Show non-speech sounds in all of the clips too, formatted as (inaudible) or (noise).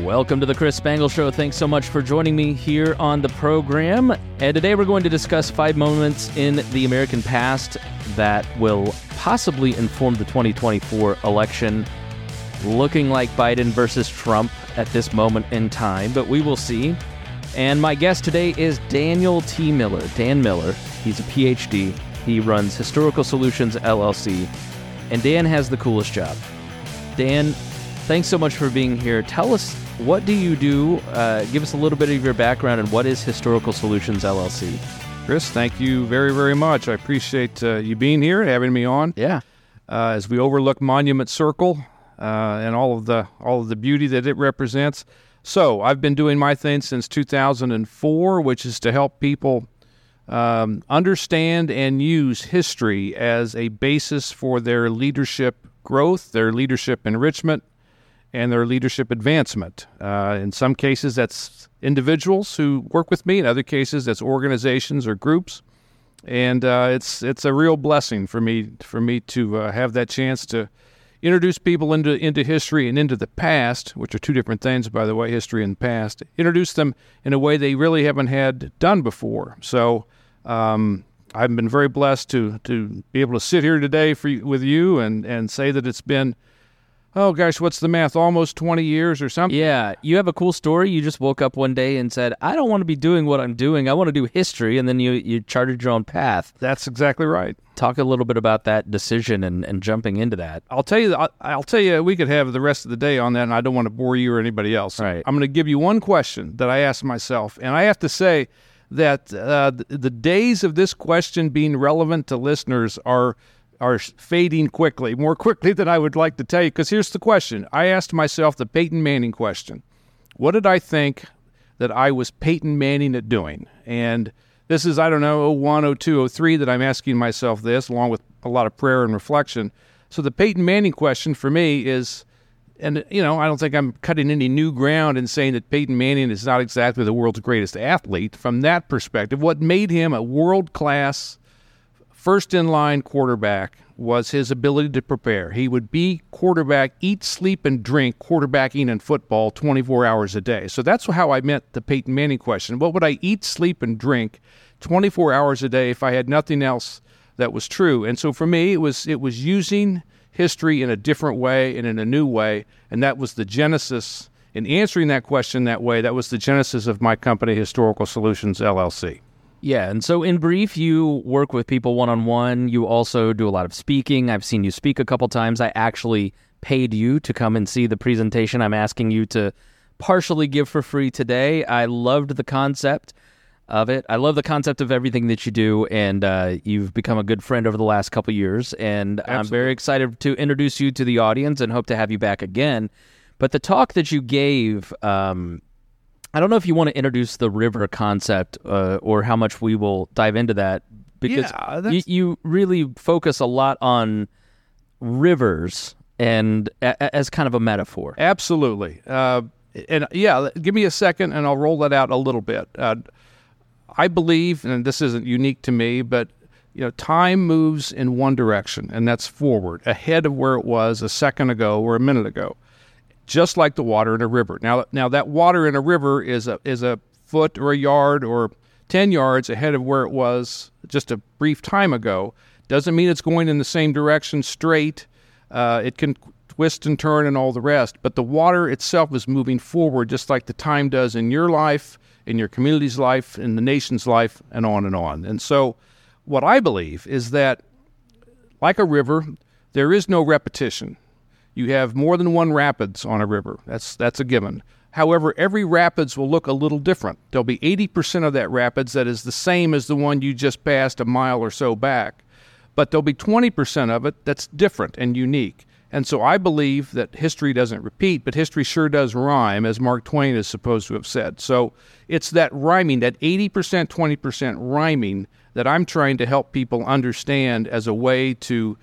Welcome to the Chris Spangle Show. Thanks so much for joining me here on the program. And today we're going to discuss five moments in the American past that will possibly inform the 2024 election. Looking like Biden versus Trump at this moment in time, but we will see. And my guest today is Daniel T. Miller. Dan Miller. He's a PhD. He runs Historical Solutions LLC. And Dan has the coolest job. Dan, thanks so much for being here. Tell us what do you do? Uh, give us a little bit of your background and what is Historical Solutions LLC? Chris, thank you very, very much. I appreciate uh, you being here having me on. Yeah. Uh, as we overlook Monument Circle uh, and all of the all of the beauty that it represents. So I've been doing my thing since 2004, which is to help people um, understand and use history as a basis for their leadership growth, their leadership enrichment, and their leadership advancement. Uh, in some cases, that's individuals who work with me. In other cases, that's organizations or groups. And uh, it's it's a real blessing for me for me to uh, have that chance to introduce people into into history and into the past, which are two different things, by the way, history and past. Introduce them in a way they really haven't had done before. So. Um, I've been very blessed to to be able to sit here today for, with you and, and say that it's been oh gosh, what's the math? Almost 20 years or something? Yeah. You have a cool story. You just woke up one day and said, I don't want to be doing what I'm doing. I want to do history. And then you, you charted your own path. That's exactly right. Talk a little bit about that decision and, and jumping into that. I'll tell you, I'll, I'll tell you, we could have the rest of the day on that, and I don't want to bore you or anybody else. Right. I'm going to give you one question that I asked myself, and I have to say that uh, the days of this question being relevant to listeners are are fading quickly, more quickly than I would like to tell you. Because here's the question I asked myself the Peyton Manning question What did I think that I was Peyton Manning at doing? And this is, I don't know, 01, 02, 03 that I'm asking myself this, along with a lot of prayer and reflection. So the Peyton Manning question for me is, and you know, I don't think I'm cutting any new ground in saying that Peyton Manning is not exactly the world's greatest athlete. From that perspective, what made him a world class first in line quarterback was his ability to prepare. He would be quarterback, eat, sleep, and drink quarterbacking and football 24 hours a day. So that's how I meant the Peyton Manning question. What would I eat, sleep, and drink 24 hours a day if I had nothing else that was true? And so for me, it was it was using history in a different way and in a new way, and that was the genesis. In answering that question that way, that was the genesis of my company, Historical Solutions LLC. Yeah, and so in brief, you work with people one on one. You also do a lot of speaking. I've seen you speak a couple times. I actually paid you to come and see the presentation I'm asking you to partially give for free today. I loved the concept of it. I love the concept of everything that you do, and uh, you've become a good friend over the last couple years. And Absolutely. I'm very excited to introduce you to the audience and hope to have you back again. But the talk that you gave, um, I don't know if you want to introduce the river concept uh, or how much we will dive into that because Yeah, you, you really focus a lot on rivers and a, a- as kind of a metaphor. Absolutely. Uh, and yeah, give me a second and I'll roll that out a little bit. Uh, I believe, and this isn't unique to me, but you know, time moves in one direction, and that's forward, ahead of where it was a second ago or a minute ago, just like the water in a river. Now, now that water in a river is a is a foot or a yard or ten yards ahead of where it was just a brief time ago. Doesn't mean it's going in the same direction straight. Uh, it can twist and turn and all the rest, but the water itself is moving forward, just like the time does in your life, in your community's life, in the nation's life, and on and on. And so, what I believe is that, like a river, there is no repetition. You have more than one rapids on a river. That's that's a given. However, every rapids will look a little different. There'll be 80% of that rapids that is the same as the one you just passed a mile or so back. But there'll be 20% of it that's different and unique. And so I believe that history doesn't repeat, but history sure does rhyme, as Mark Twain is supposed to have said. So it's that rhyming, that 80%, 20% rhyming, that I'm trying to help people understand as a way to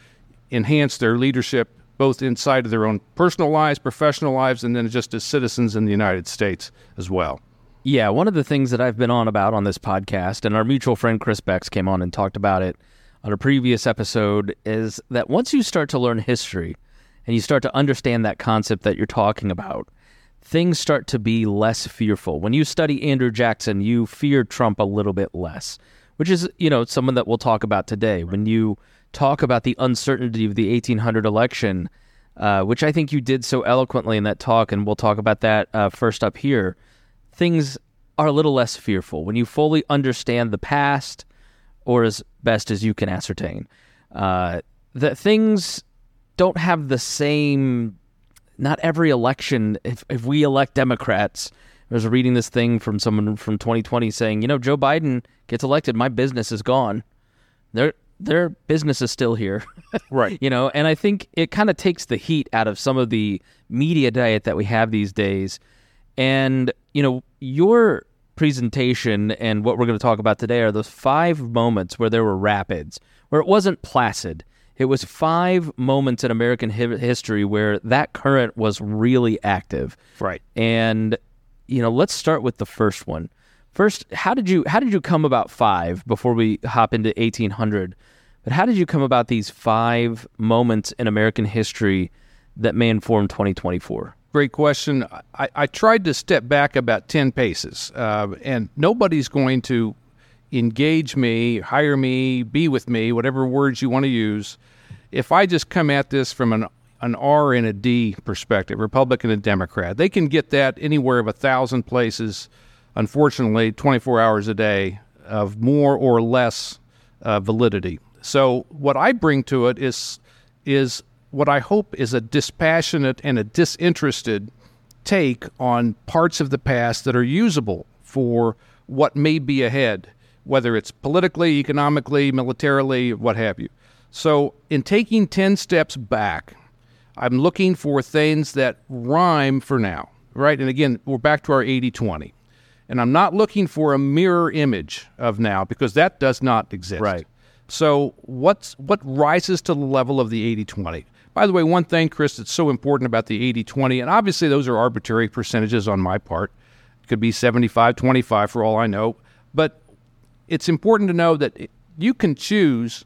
enhance their leadership, both inside of their own personal lives, professional lives, and then just as citizens in the United States as well. Yeah, one of the things that I've been on about on this podcast, and our mutual friend Chris Bex came on and talked about it on a previous episode, is that once you start to learn history and you start to understand that concept that you're talking about, things start to be less fearful. When you study Andrew Jackson, you fear Trump a little bit less, which is, you know, someone that we'll talk about today. When you talk about the uncertainty of the 1800 election, uh, which I think you did so eloquently in that talk, and we'll talk about that uh, first up here, things are a little less fearful when you fully understand the past or as best as you can ascertain. Uh, that things don't have the same not every election if, if we elect democrats i was reading this thing from someone from 2020 saying you know joe biden gets elected my business is gone their their business is still here (laughs) right you know and i think it kind of takes the heat out of some of the media diet that we have these days and you know your presentation and what we're going to talk about today are those five moments where there were rapids where it wasn't placid it was five moments in American hi- history where that current was really active. Right. And you know, let's start with the first one. First, how did you how did you come about five before we hop into 1800? But how did you come about these five moments in American history that may inform 2024? Great question. I, I tried to step back about 10 paces, uh, and nobody's going to engage me, hire me, be with me, whatever words you want to use, if I just come at this from an an R and a D perspective, Republican and Democrat, they can get that anywhere of a thousand places. Unfortunately, 24 hours a day of more or less uh, validity. So what I bring to it is is what I hope is a dispassionate and a disinterested take on parts of the past that are usable for what may be ahead, whether it's politically, economically, militarily, what have you. So, in taking 10 steps back, I'm looking for things that rhyme for now, right? And again, we're back to our 80 20. And I'm not looking for a mirror image of now because that does not exist. Right. So, what's, what rises to the level of the 80 20? By the way, one thing, Chris, that's so important about the 80 20, and obviously those are arbitrary percentages on my part. It could be 75 25 for all I know. But it's important to know that you can choose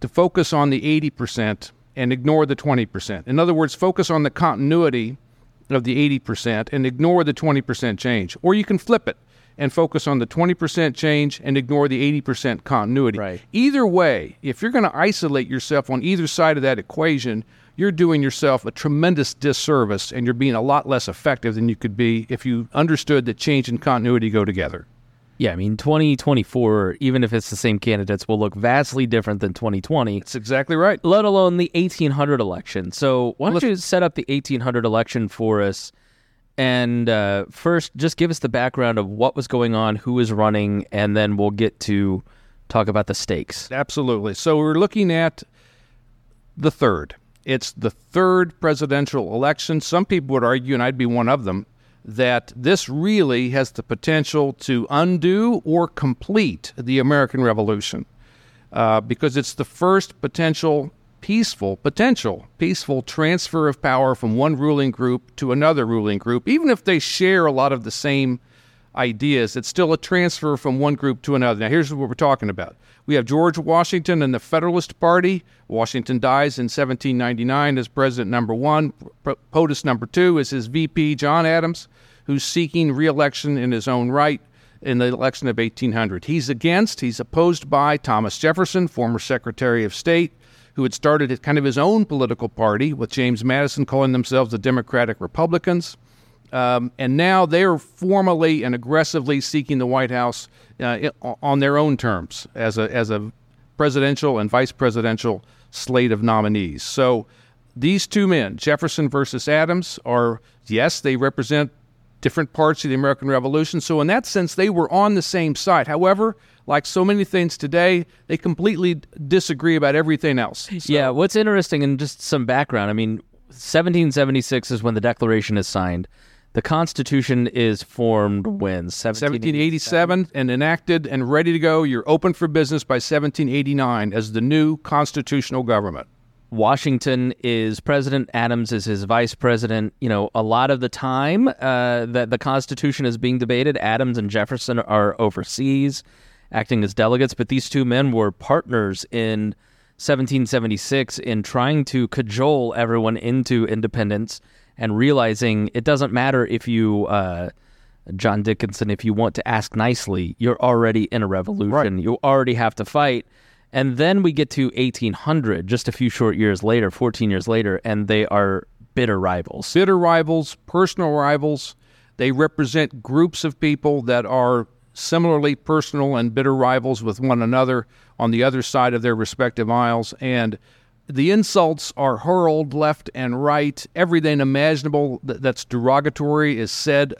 to focus on the 80% and ignore the 20%. In other words, focus on the continuity of the 80% and ignore the 20% change. Or you can flip it and focus on the 20% change and ignore the 80% continuity. Right. Either way, if you're going to isolate yourself on either side of that equation, you're doing yourself a tremendous disservice and you're being a lot less effective than you could be if you understood that change and continuity go together. Yeah, I mean, 2024, even if it's the same candidates, will look vastly different than 2020. That's exactly right. Let alone the 1800 election. So, why don't Let's, you set up the 1800 election for us? And uh, first, just give us the background of what was going on, who was running, and then we'll get to talk about the stakes. Absolutely. So, we're looking at the third. It's the third presidential election. Some people would argue, and I'd be one of them, that this really has the potential to undo or complete the American Revolution uh, because it's the first potential peaceful, potential peaceful transfer of power from one ruling group to another ruling group, even if they share a lot of the same ideas. It's still a transfer from one group to another. Now, here's what we're talking about. We have George Washington and the Federalist Party. Washington dies in 1799 as president number one. POTUS number two is his VP, John Adams, who's seeking reelection in his own right in the election of 1800. He's against, he's opposed by Thomas Jefferson, former Secretary of State, who had started kind of his own political party with James Madison calling themselves the Democratic Republicans. Um, and now they're formally and aggressively seeking the White House uh, on their own terms as a, as a presidential and vice presidential slate of nominees. So these two men, Jefferson versus Adams, are, yes, they represent different parts of the American Revolution. So, in that sense, they were on the same side. However, like so many things today, they completely disagree about everything else. So, yeah, what's interesting, and just some background I mean, 1776 is when the Declaration is signed. The Constitution is formed when? 1787 and enacted and ready to go. You're open for business by 1789 as the new constitutional government. Washington is president, Adams is his vice president. You know, a lot of the time uh, that the Constitution is being debated, Adams and Jefferson are overseas acting as delegates, but these two men were partners in 1776 in trying to cajole everyone into independence and realizing it doesn't matter if you, uh, John Dickinson, if you want to ask nicely, you're already in a revolution. Right. You already have to fight. And then we get to 1800, just a few short years later, 14 years later, and they are bitter rivals. bitter rivals, personal rivals. They represent groups of people that are similarly personal and bitter rivals with one another on the other side of their respective aisles. And the insults are hurled left and right. Everything imaginable that's derogatory is said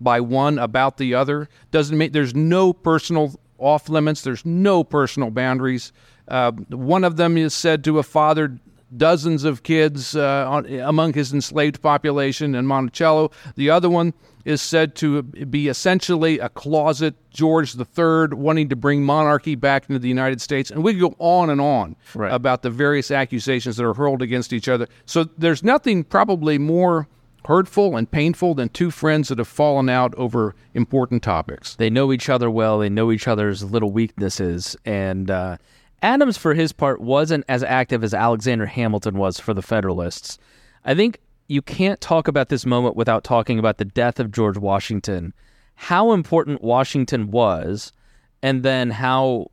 by one about the other. Doesn't mean there's no personal off limits. There's no personal boundaries. Uh, one of them is said to have fathered dozens of kids uh, on, among his enslaved population in Monticello. The other one is said to be essentially a closet George III wanting to bring monarchy back into the United States. And we could go on and on Right. about the various accusations that are hurled against each other. So there's nothing probably more hurtful and painful than two friends that have fallen out over important topics. They know each other well. They know each other's little weaknesses. And uh, Adams, for his part, wasn't as active as Alexander Hamilton was for the Federalists. I think you can't talk about this moment without talking about the death of George Washington, how important Washington was, and then how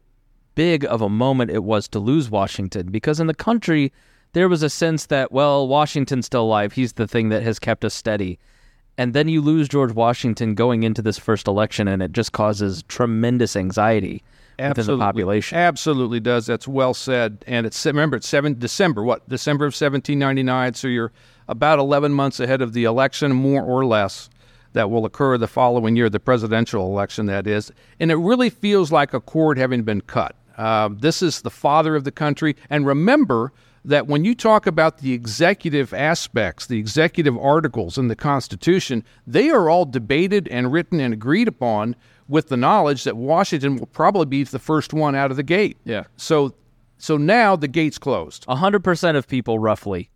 big of a moment it was to lose Washington. Because in the country, there was a sense that, well, Washington's still alive. He's the thing that has kept us steady and then you lose George Washington going into this first election, and it just causes tremendous anxiety within the population. Absolutely does. That's well said. And it's remember it's seven December. What December of 1799. So you're about 11 months ahead of the election, more or less, that will occur the following year, the presidential election. That is, and it really feels like a cord having been cut. Uh, this is the father of the country, and remember that when you talk about the executive aspects, the executive articles in the Constitution, they are all debated and written and agreed upon with the knowledge that Washington will probably be the first one out of the gate. Yeah. So, so now the gate's closed. A hundred percent of people, roughly,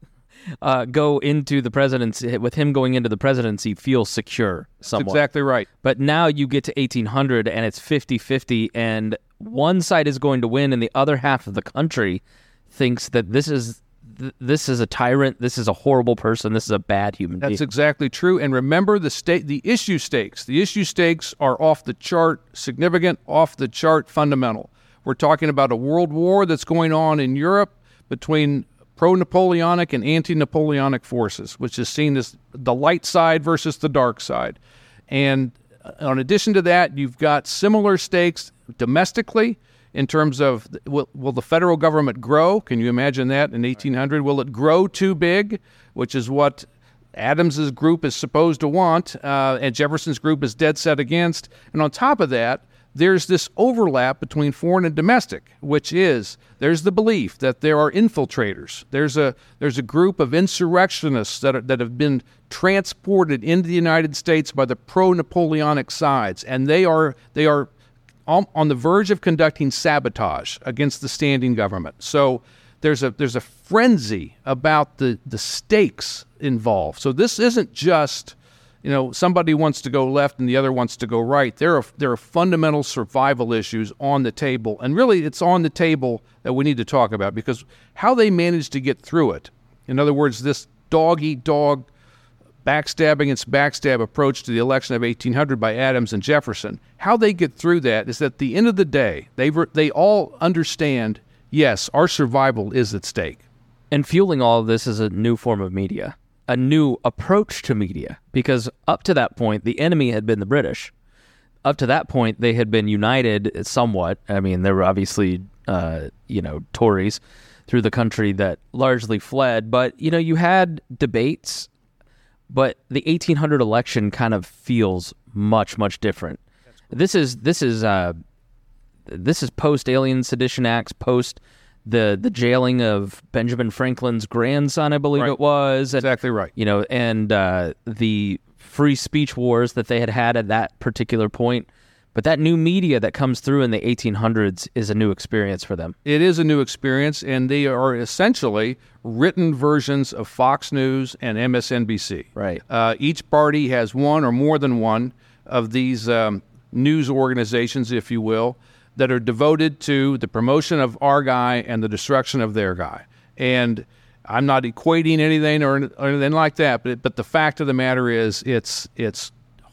uh, go into the presidency with him going into the presidency feel secure somewhat. Exactly right. But now you get to 1800 and it's 50-50 and one side is going to win and the other half of the country thinks that this is th- this is a tyrant, this is a horrible person, this is a bad human being. That's exactly true. And remember the state, the issue stakes. The issue stakes are off the chart, significant, off the chart, fundamental. We're talking about a world war that's going on in Europe between pro-Napoleonic and anti-Napoleonic forces, which is seen as the light side versus the dark side. And uh, in addition to that, you've got similar stakes domestically in terms of will, will the federal government grow? Can you imagine that in 1800? Will it grow too big, which is what Adams's group is supposed to want, uh, and Jefferson's group is dead set against. And on top of that, there's this overlap between foreign and domestic, which is there's the belief that there are infiltrators. There's a there's a group of insurrectionists that are, that have been transported into the United States by the pro-Napoleonic sides, and they are they are on, on the verge of conducting sabotage against the standing government. So there's a there's a frenzy about the the stakes involved. So this isn't just you know somebody wants to go left and the other wants to go right. There are there are fundamental survival issues on the table, and really it's on the table that we need to talk about because how they managed to get through it. In other words, this dog eat dog backstab against backstab approach to the election of 1800 by Adams and Jefferson. How they get through that is that at the end of the day, they they all understand. Yes, our survival is at stake. And fueling all of this is a new form of media, a new approach to media, because up to that point, the enemy had been the British. Up to that point, they had been united somewhat. I mean, there were obviously, uh, you know, Tories through the country that largely fled, but, you know, you had debates, but the 1800 election kind of feels much, much different. This is, this is, uh, this is post Alien Sedition Acts, post the the jailing of Benjamin Franklin's grandson, I believe Right. it was, and, Exactly right. you know, and uh, the free speech wars that they had had at that particular point. But that new media that comes through in the 1800s is a new experience for them. It is a new experience, and they are essentially written versions of Fox News and MSNBC. Right. Uh, each party has one or more than one of these um, news organizations, if you will, that are devoted to the promotion of our guy and the destruction of their guy. And I'm not equating anything or, anything like that, but but the fact of the matter is, it's it's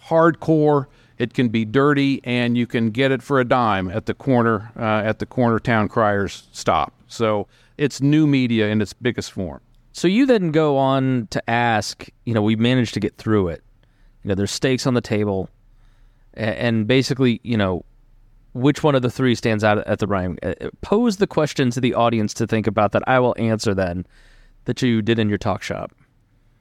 hardcore. It can be dirty, and you can get it for a dime at the corner uh, at the corner town criers stop. So it's new media in its biggest form. So you then go on to ask, you know, we managed to get through it. You know, there's stakes on the table, and basically, you know, which one of the three stands out at the rhyme? Uh, pose the question to the audience to think about that. I will answer then that you did in your talk shop.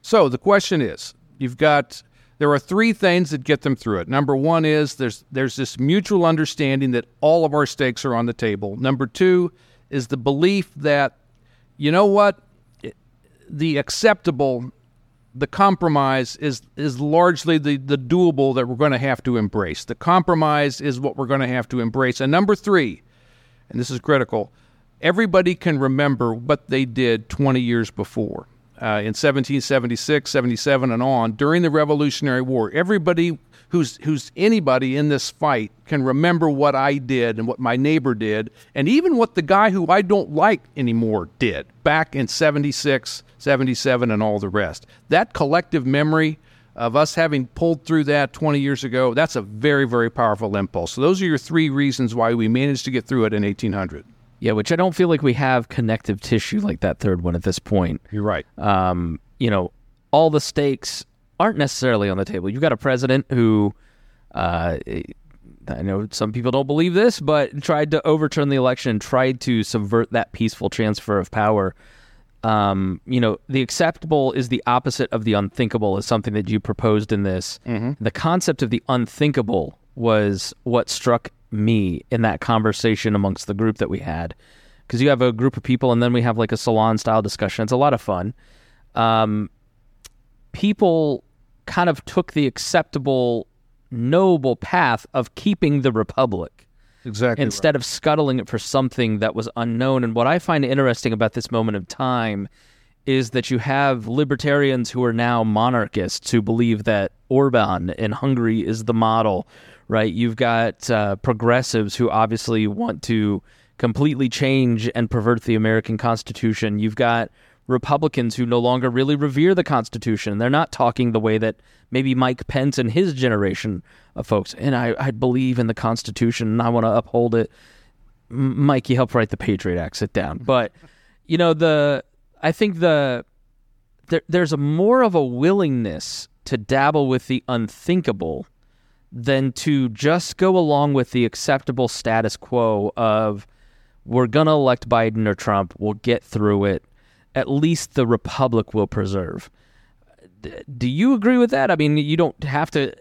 So the question is, you've got there are three things that get them through it. Number one is there's there's this mutual understanding that all of our stakes are on the table. Number two is the belief that you know what the acceptable the compromise is is largely the the doable that we're going to have to embrace. The compromise is what we're going to have to embrace. And number 3, and this is critical, everybody can remember what they did 20 years before. Uh, in 1776, 77, and on, during the Revolutionary War, everybody who's who's anybody in this fight can remember what I did and what my neighbor did, and even what the guy who I don't like anymore did back in 76, 77, and all the rest. That collective memory of us having pulled through that 20 years ago, that's a very, very powerful impulse. So those are your three reasons why we managed to get through it in 1800. Yeah, which I don't feel like we have connective tissue like that third one at this point. You're right. Um, you know, all the stakes aren't necessarily on the table. You've got a president who, uh, I know some people don't believe this, but tried to overturn the election and tried to subvert that peaceful transfer of power. Um, you know, the acceptable is the opposite of the unthinkable, is something that you proposed in this. Mm-hmm. The concept of the unthinkable was what struck me in that conversation amongst the group that we had. Because you have a group of people and then we have like a salon style discussion. It's a lot of fun. Um, people kind of took the acceptable, noble path of keeping the republic. Exactly. Instead right. of scuttling it for something that was unknown. And what I find interesting about this moment of time is that you have libertarians who are now monarchists who believe that Orban in Hungary is the model, right? You've got uh, progressives who obviously want to completely change and pervert the American Constitution. You've got Republicans who no longer really revere the Constitution. They're not talking the way that maybe Mike Pence and his generation of folks. And I, I believe in the Constitution and I want to uphold it. Mike, you helped write the Patriot Act. Sit down. (laughs) But you know the I think the there, there's a more of a willingness to dabble with the unthinkable than to just go along with the acceptable status quo of we're gonna elect Biden or Trump. We'll get through it at least the republic will preserve. do you agree with that? I mean, you don't have to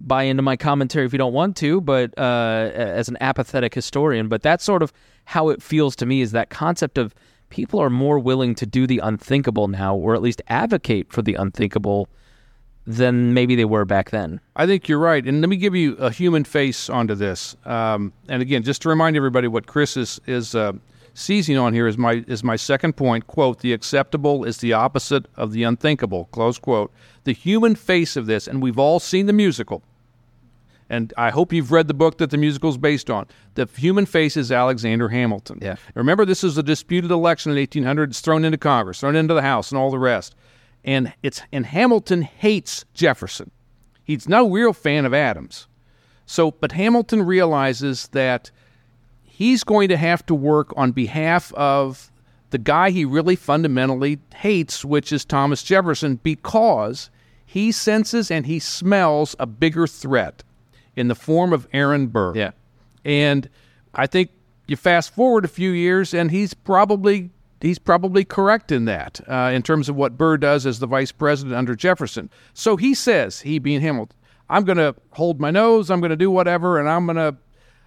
buy into my commentary if you don't want to, but uh, as an apathetic historian, but that's sort of how it feels to me is that concept of people are more willing to do the unthinkable now, or at least advocate for the unthinkable than maybe they were back then. I think you're right. And let me give you a human face onto this. Um, and again, just to remind everybody what Chris is, is uh, seizing on here is my is my second point. Quote: The acceptable is the opposite of the unthinkable. Close quote. The human face of this, and we've all seen the musical. And I hope you've read the book that the musical is based on. The human face is Alexander Hamilton. Yeah. Remember, this is a disputed election in 1800. It's thrown into Congress, thrown into the House, and all the rest. And it's and Hamilton hates Jefferson. He's no real fan of Adams. So, but Hamilton realizes that he's going to have to work on behalf of the guy he really fundamentally hates, which is Thomas Jefferson, because he senses and he smells a bigger threat in the form of Aaron Burr. Yeah. And I think you fast forward a few years, and he's probably he's probably correct in that uh, in terms of what Burr does as the vice president under Jefferson. So he says, he being Hamilton, I'm going to hold my nose, I'm going to do whatever, and I'm going to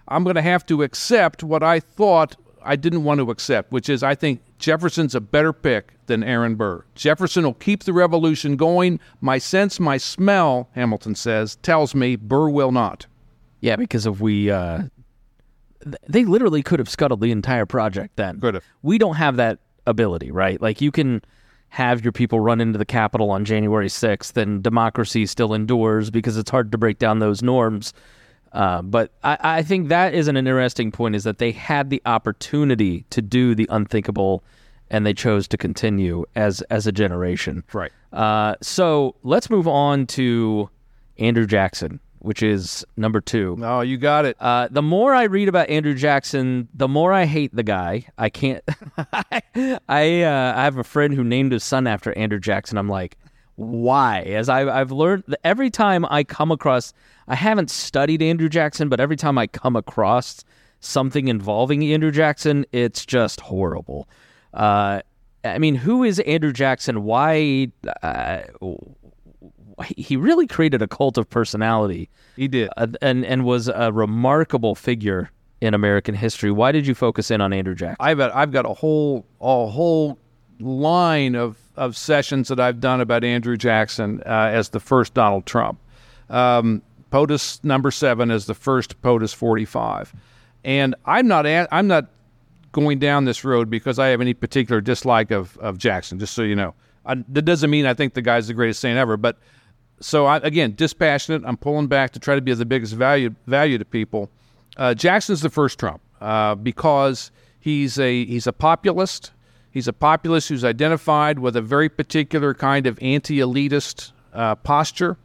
I'm going to have to accept what I thought I didn't want to accept, which is I think Jefferson's a better pick than Aaron Burr. Jefferson will keep the revolution going. My sense, my smell, Hamilton says, tells me Burr will not. Yeah, because if we, uh, they literally could have scuttled the entire project then. Could have. We don't have that ability, right? Like you can have your people run into the Capitol on January 6th and democracy still endures because it's hard to break down those norms. Uh, but I, I, think that is an interesting point is that they had the opportunity to do the unthinkable and they chose to continue as as a generation. Right. Uh, so let's move on to Andrew Jackson, which is number two. No, you got it. Uh, the more I read about Andrew Jackson, the more I hate the guy. I can't. (laughs) I uh, I have a friend who named his son after Andrew Jackson. I'm like, why? As I, I've learned, every time I come across, I haven't studied Andrew Jackson, but every time I come across something involving Andrew Jackson, it's just horrible. Uh, I mean, who is Andrew Jackson? Why? Uh, he really created a cult of personality. He did. Uh, and and was a remarkable figure in American history. Why did you focus in on Andrew Jackson? I've got, I've got a whole a whole line of, of sessions that I've done about Andrew Jackson uh, as the first Donald Trump. Um, POTUS number seven is the first POTUS 45, and I'm not at, I'm not going down this road because I have any particular dislike of, of Jackson. Just so you know, I, that doesn't mean I think the guy's the greatest saint ever, but so I, again, dispassionate. I'm pulling back to try to be of the biggest value value to people. Uh, Jackson's the first Trump uh, because he's a he's a populist. He's a populist who's identified with a very particular kind of anti-elitist uh, posture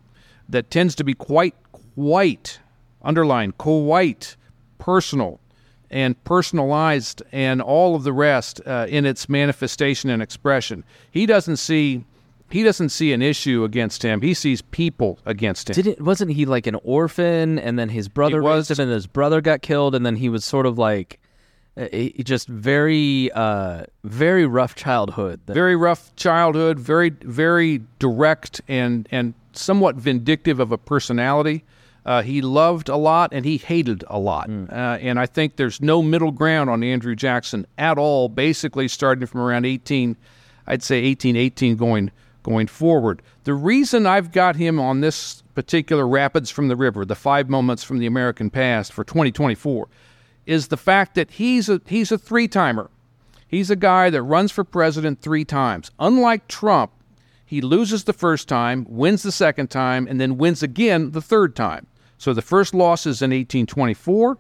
that tends to be quite quite underlined quite personal and personalized and all of the rest uh, in its manifestation and expression. He doesn't see he doesn't see an issue against him. He sees people against him. Didn't wasn't he like an orphan, and then his brother He was. him, and his brother got killed, and then he was sort of like, just very, uh, very rough childhood. Very rough childhood, very very direct and and somewhat vindictive of a personality. Uh, he loved a lot and he hated a lot, uh, and I think there's no middle ground on Andrew Jackson at all. Basically, starting from around 18, I'd say 18, 18 going going forward. The reason I've got him on this particular Rapids from the River, the five moments from the American past for 2024, is the fact that he's a he's a three timer. He's a guy that runs for president three times. Unlike Trump, he loses the first time, wins the second time, and then wins again the third time. So the first loss is in 1824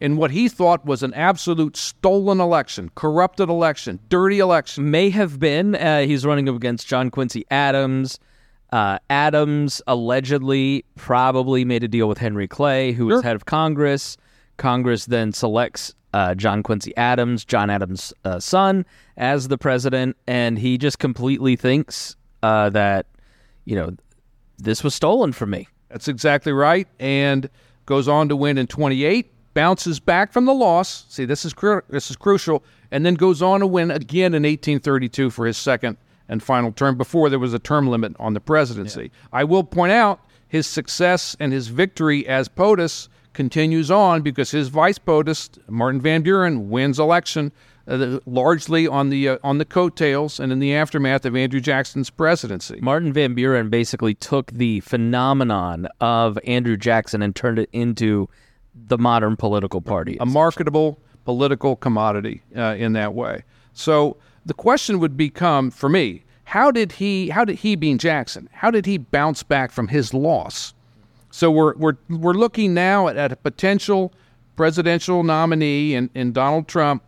in what he thought was an absolute stolen election, corrupted election, dirty election. may have been. Uh, he's running up against John Quincy Adams. Uh, Adams allegedly probably made a deal with Henry Clay, who was Sure. head of Congress. Congress then selects uh, John Quincy Adams, John Adams' uh, son, as the president, and he just completely thinks uh, that, you know, this was stolen from me. That's exactly right. And goes on to win in 28, bounces back from the loss. See, this is cru- this is crucial, and then goes on to win again in 1832 for his second and final term before there was a term limit on the presidency. I will point out his success and his victory as POTUS continues on because his vice POTUS, Martin Van Buren, wins election uh, largely on the uh, on the coattails and in the aftermath of Andrew Jackson's presidency. Martin Van Buren basically took the phenomenon of Andrew Jackson and turned it into the modern political party. a marketable political commodity uh, in that way. So the question would become for me: How did he? How did he, being Jackson, how did he bounce back from his loss? So we're we're we're looking now at, at a potential presidential nominee in, in Donald Trump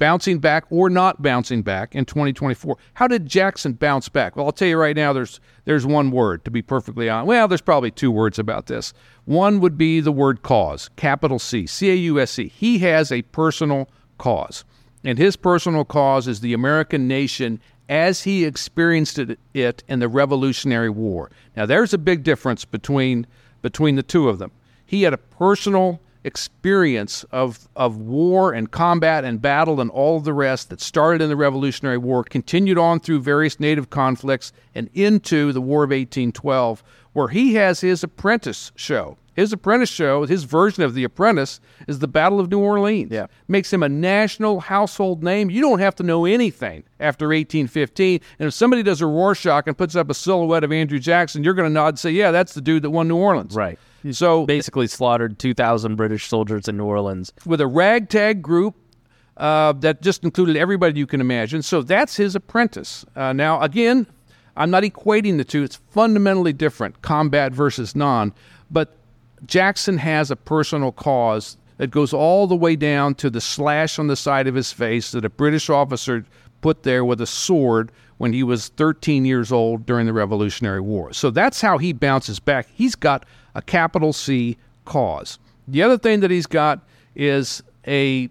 bouncing back or not bouncing back in 2024. How did Jackson bounce back? Well, I'll tell you right now. There's there's one word to be perfectly honest. Well, there's probably two words about this. One would be the word cause, capital C, C A U S C. He has a personal cause, and his personal cause is the American nation as he experienced it in the Revolutionary War. Now, there's a big difference between between the two of them. He had a personal experience of, of war and combat and battle and all the rest that started in the Revolutionary War, continued on through various native conflicts and into the War of 1812, where he has his apprentice show. His apprentice show, his version of The Apprentice, is the Battle of New Orleans. Yeah. Makes him a national household name. You don't have to know anything after 1815. And if somebody does a Rorschach and puts up a silhouette of Andrew Jackson, you're going to nod and say, yeah, that's the dude that won New Orleans. Right. So Basically slaughtered 2,000 British soldiers in New Orleans. with a ragtag group uh, that just included everybody you can imagine. So that's his apprentice. Uh, now, again, I'm not equating the two. It's fundamentally different, combat versus non. But Jackson has a personal cause that goes all the way down to the slash on the side of his face that a British officer put there with a sword when he was 13 years old during the Revolutionary War. So that's how he bounces back. He's got a capital C cause. The other thing that he's got is a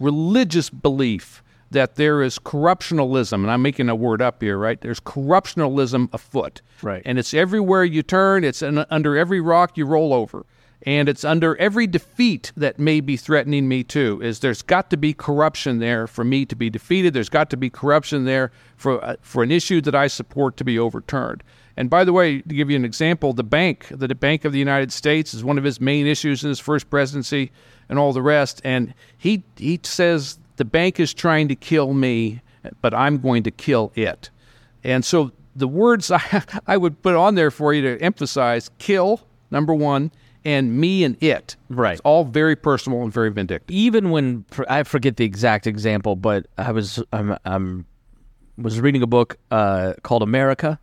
religious belief that there is corruptionalism, and I'm making a word up here, right? There's corruptionalism afoot. Right. And it's everywhere you turn, it's under every rock you roll over. And it's under every defeat that may be threatening me too. Is there's got to be corruption there for me to be defeated. There's got to be corruption there for uh, for an issue that I support to be overturned. And by the way, to give you an example, the bank, the Bank of the United States, is one of his main issues in his first presidency, and all the rest. And he he says the bank is trying to kill me, but I'm going to kill it. And so the words (laughs) I, I would put on there for you to emphasize: kill, number one, and me and it. Right. It's all very personal and very vindictive. even when I forget the exact example, but I was I'm, I'm was reading a book uh, called America,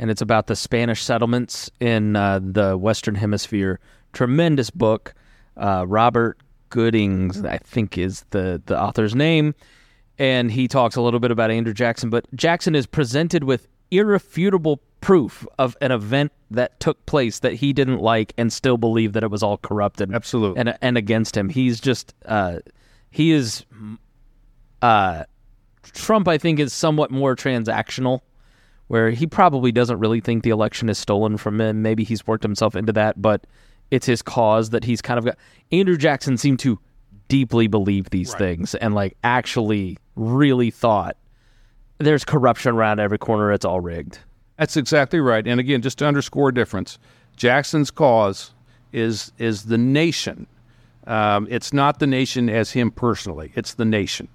and it's about the Spanish settlements in uh, the Western Hemisphere. Tremendous book. Uh, Robert Goodings, I think, is the the author's name, and he talks a little bit about Andrew Jackson. But Jackson is presented with irrefutable proof of an event that took place that he didn't like and still believe that it was all corrupted Absolutely. and and against him. He's just uh, he is uh, Trump. I think is somewhat more transactional, where he probably doesn't really think the election is stolen from him. Maybe he's worked himself into that, but it's his cause that he's kind of got. Andrew Jackson seemed to deeply believe these things and like actually really thought there's corruption around every corner. It's all rigged. That's exactly right. And again, just to underscore a difference, Jackson's cause is is the nation. Um, it's not the nation as him personally. It's the nation.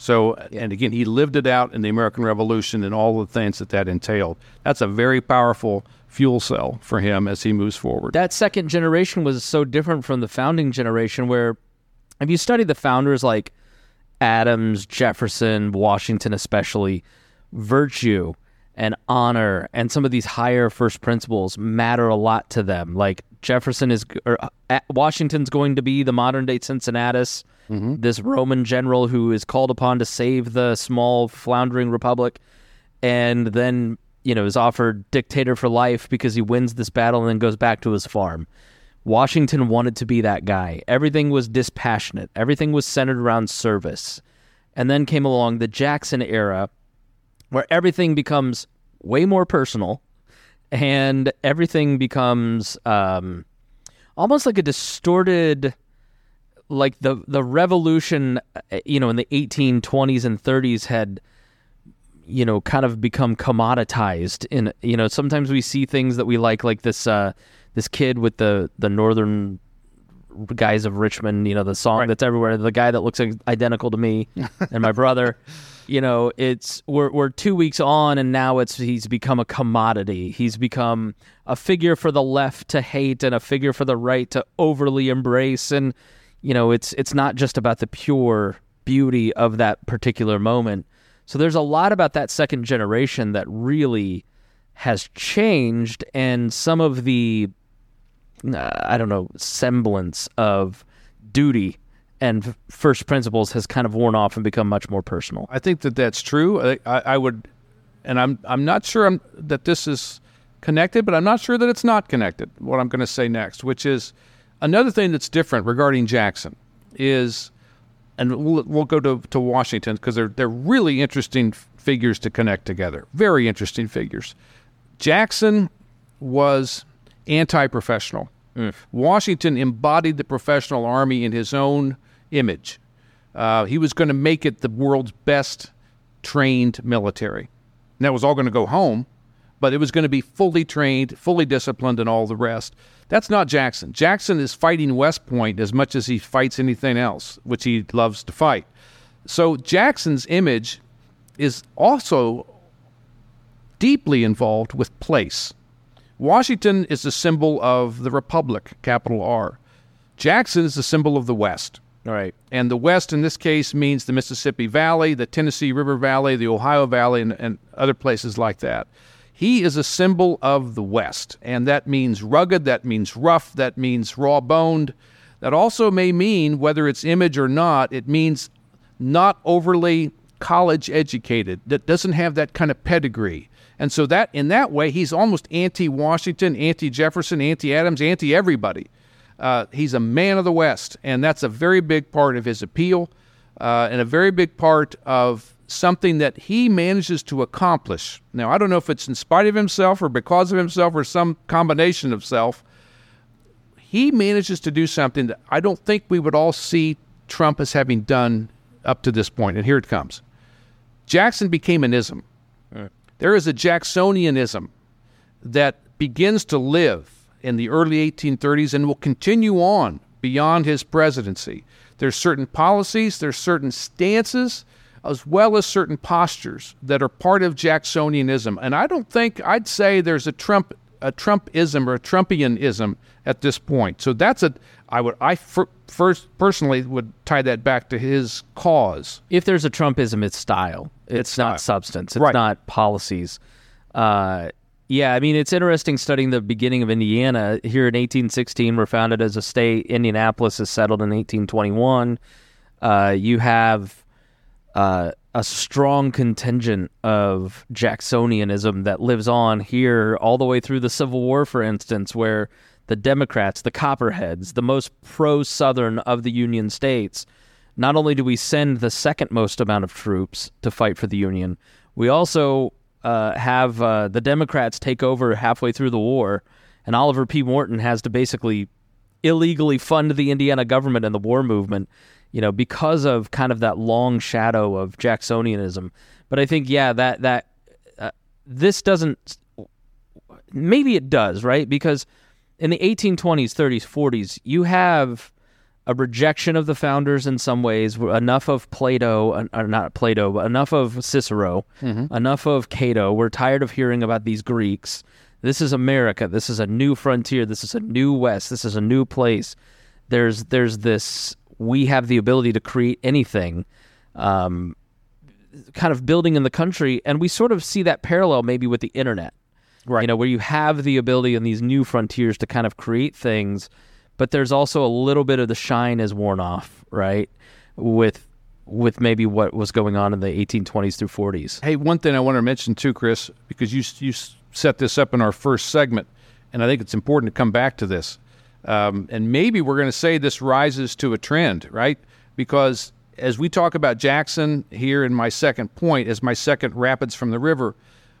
So, and again, he lived it out in the American Revolution and all the things that that entailed. That's a very powerful fuel cell for him as he moves forward. that second generation was so different from the founding generation where if you study the founders like Adams, Jefferson, Washington especially, virtue and honor and some of these higher first principles matter a lot to them. Like Jefferson is or uh, Washington's going to be the modern day Cincinnatus, this Roman general who is called upon to save the small floundering republic and then you know is offered dictator for life because he wins this battle and then goes back to his farm. Washington wanted to be that guy. Everything was dispassionate. Everything was centered around service. And then came along the Jackson era where everything becomes way more personal and everything becomes um, almost like a distorted like the the revolution you know in the 1820s and 30s had you know kind of become commoditized in you know sometimes we see things that we like like this uh this kid with the the northern guys of Richmond, you know, the song that's everywhere, the guy that looks identical to me and my brother. (laughs) You know, it's we're we're 2 weeks on and now it's he's become a commodity. He's become a figure for the left to hate and a figure for the right to overly embrace and you know, it's it's not just about the pure beauty of that particular moment. So there's a lot about that second generation that really has changed and some of the uh, I don't know semblance of duty and first principles has kind of worn off and become much more personal. I think that that's true. I, I, I would, and I'm I'm not sure I'm, that this is connected, but I'm not sure that it's not connected. What I'm going to say next, which is another thing that's different regarding Jackson, is, and we'll, we'll go to, to Washington because they're they're really interesting f- figures to connect together. Very interesting figures. Jackson was anti-professional. Mm. Washington embodied the professional army in his own image. Uh, he was going to make it the world's best trained military. And that was all going to go home, but it was going to be fully trained, fully disciplined, and all the rest. That's not Jackson. Jackson is fighting West Point as much as he fights anything else, which he loves to fight. So Jackson's image is also deeply involved with place. Washington is the symbol of the Republic, capital R. Jackson is the symbol of the West. All right. And the West in this case means the Mississippi Valley, the Tennessee River Valley, the Ohio Valley, and, and other places like that. He is a symbol of the West, and that means rugged, that means rough, that means raw boned. That also may mean, whether it's image or not, it means not overly college educated, that doesn't have that kind of pedigree. And so that in that way, he's almost anti-Washington, anti-Jefferson, anti-Adams, anti-everybody. Uh, he's a man of the West, and that's a very big part of his appeal, uh, and a very big part of something that he manages to accomplish. Now, I don't know if it's in spite of himself or because of himself or some combination of self. He manages to do something that I don't think we would all see Trump as having done up to this point. And here it comes Jackson became an ism. Right. There is a Jacksonianism that begins to live in the early 1830s and will continue on beyond his presidency. There's certain policies, there's certain stances, as well as certain postures that are part of Jacksonianism. And I don't think I'd say there's a Trump a Trumpism or a Trumpianism at this point. So that's a I would I first personally would tie that back to his cause. If there's a Trumpism, it's style. It's, it's not style. substance. It's right. not policies. Uh, yeah, I mean it's interesting studying the beginning of Indiana. Here in 1816, we're founded as a state. Indianapolis is settled in 1821. Uh, you have uh, a strong contingent of Jacksonianism that lives on here all the way through the Civil War, for instance, where the Democrats, the Copperheads, the most pro Southern of the Union states, not only do we send the second most amount of troops to fight for the Union, we also uh, have uh, the Democrats take over halfway through the war, and Oliver P. Morton has to basically illegally fund the Indiana government and the war movement you know, because of kind of that long shadow of Jacksonianism. But I think, yeah, that that uh, this doesn't. Maybe it does, right? Because in the 1820s, 30s, 40s, you have a rejection of the founders in some ways, enough of Plato, uh, or not Plato, but enough of Cicero, mm-hmm. enough of Cato. We're tired of hearing about these Greeks. This is America. This is a new frontier. This is a new West. This is a new place. There's there's this we have the ability to create anything, um, kind of building in the country. And we sort of see that parallel maybe with the internet, right? You know, where you have the ability in these new frontiers to kind of create things, but there's also a little bit of the shine is worn off, right? With with maybe what was going on in the 1820s through 40s. Hey, one thing I want to mention too, Chris, because you you set this up in our first segment, and I think it's important to come back to this. Um, and maybe we're going to say this rises to a trend, right? Because as we talk about Jackson here in my second point, as my second rapids from the river,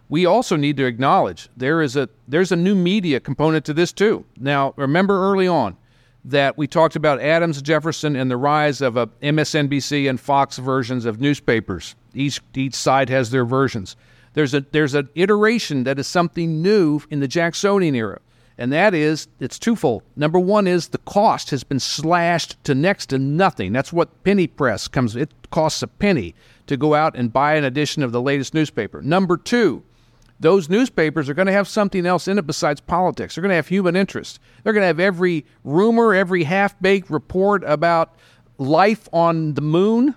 we also need to acknowledge there is a there's a new media component to this too. Now, remember early on that we talked about Adams Jefferson and the rise of uh, a MSNBC and Fox versions of newspapers. Each each side has their versions. There's a there's an iteration that is something new in the Jacksonian era and that is it's twofold. Number one is the cost has been slashed to next to nothing. That's what penny press comes. It costs a penny to go out and buy an edition of the latest newspaper. Number two, those newspapers are going to have something else in it besides politics. They're going to have human interest. They're going to have every rumor, every half-baked report about life on the moon,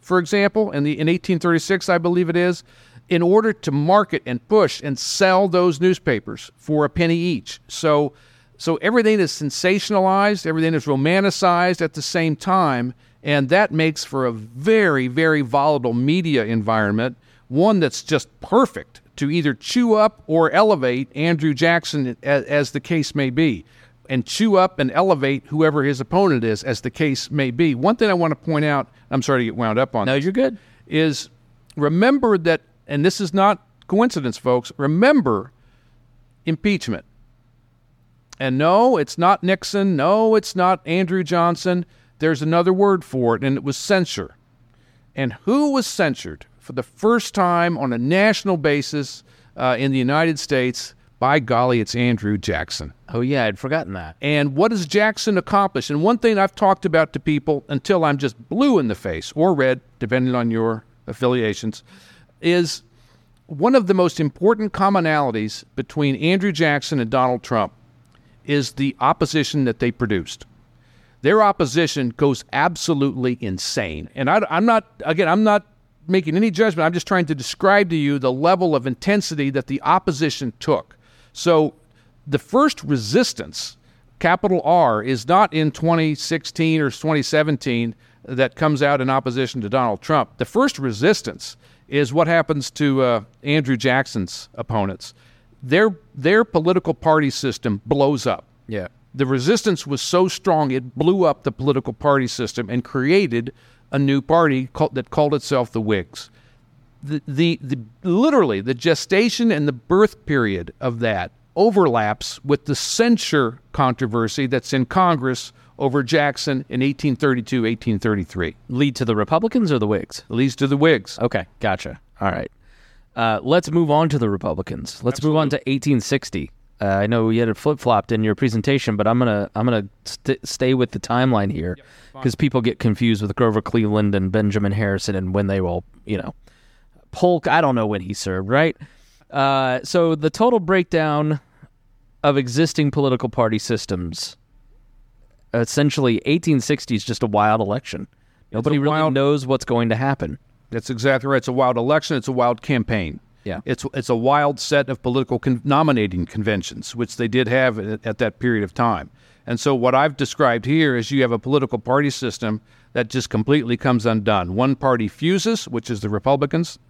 for example, in the in 1836, I believe it is in order to market and push and sell those newspapers for a penny each. So, so everything is sensationalized, everything is romanticized at the same time, and that makes for a very, very volatile media environment, one that's just perfect to either chew up or elevate Andrew Jackson as, as the case may be, and chew up and elevate whoever his opponent is as the case may be. One thing I want to point out, I'm sorry to get wound up on. No, you're good. Is remember that and this is not coincidence, folks. Remember impeachment. And no, it's not Nixon. No, it's not Andrew Johnson. There's another word for it, and it was censure. And who was censured for the first time on a national basis uh, in the United States? By golly, it's Andrew Jackson. Oh, yeah, I'd forgotten that. And what does Jackson accomplish? And one thing I've talked about to people until I'm just blue in the face or red, depending on your affiliations, is one of the most important commonalities between Andrew Jackson and Donald Trump is the opposition that they produced. Their opposition goes absolutely insane. And I, am not, again, I'm not making any judgment. I'm just trying to describe to you the level of intensity that the opposition took. So the first resistance, capital R, is not in 2016 or 2017 that comes out in opposition to Donald Trump. The first resistance is what happens to uh, Andrew Jackson's opponents. Their their political party system blows up. Yeah. The resistance was so strong it blew up the political party system and created a new party called, that called itself the Whigs. The, the the literally the gestation and the birth period of that overlaps with the censure controversy that's in Congress over Jackson in 1832, 1833. Lead to the Republicans or the Whigs? leads to the Whigs. Okay, gotcha. All right. Uh, let's move on to the Republicans. Let's move on to 1860. Uh, I know you had it flip flopped in your presentation, but I'm gonna I'm gonna st- stay with the timeline here because people get confused with Grover Cleveland and Benjamin Harrison and when they will, you know, Polk. I don't know when he served, right? Uh, so the total breakdown of existing political party systems, essentially 1860 is just a wild election. Nobody really wild- knows what's going to happen. That's exactly right. It's a wild election. It's a wild campaign. Yeah. It's it's a wild set of political con- nominating conventions, which they did have at, at that period of time. And so what I've described here is you have a political party system that just completely comes undone. One party fuses, which is the Republicans.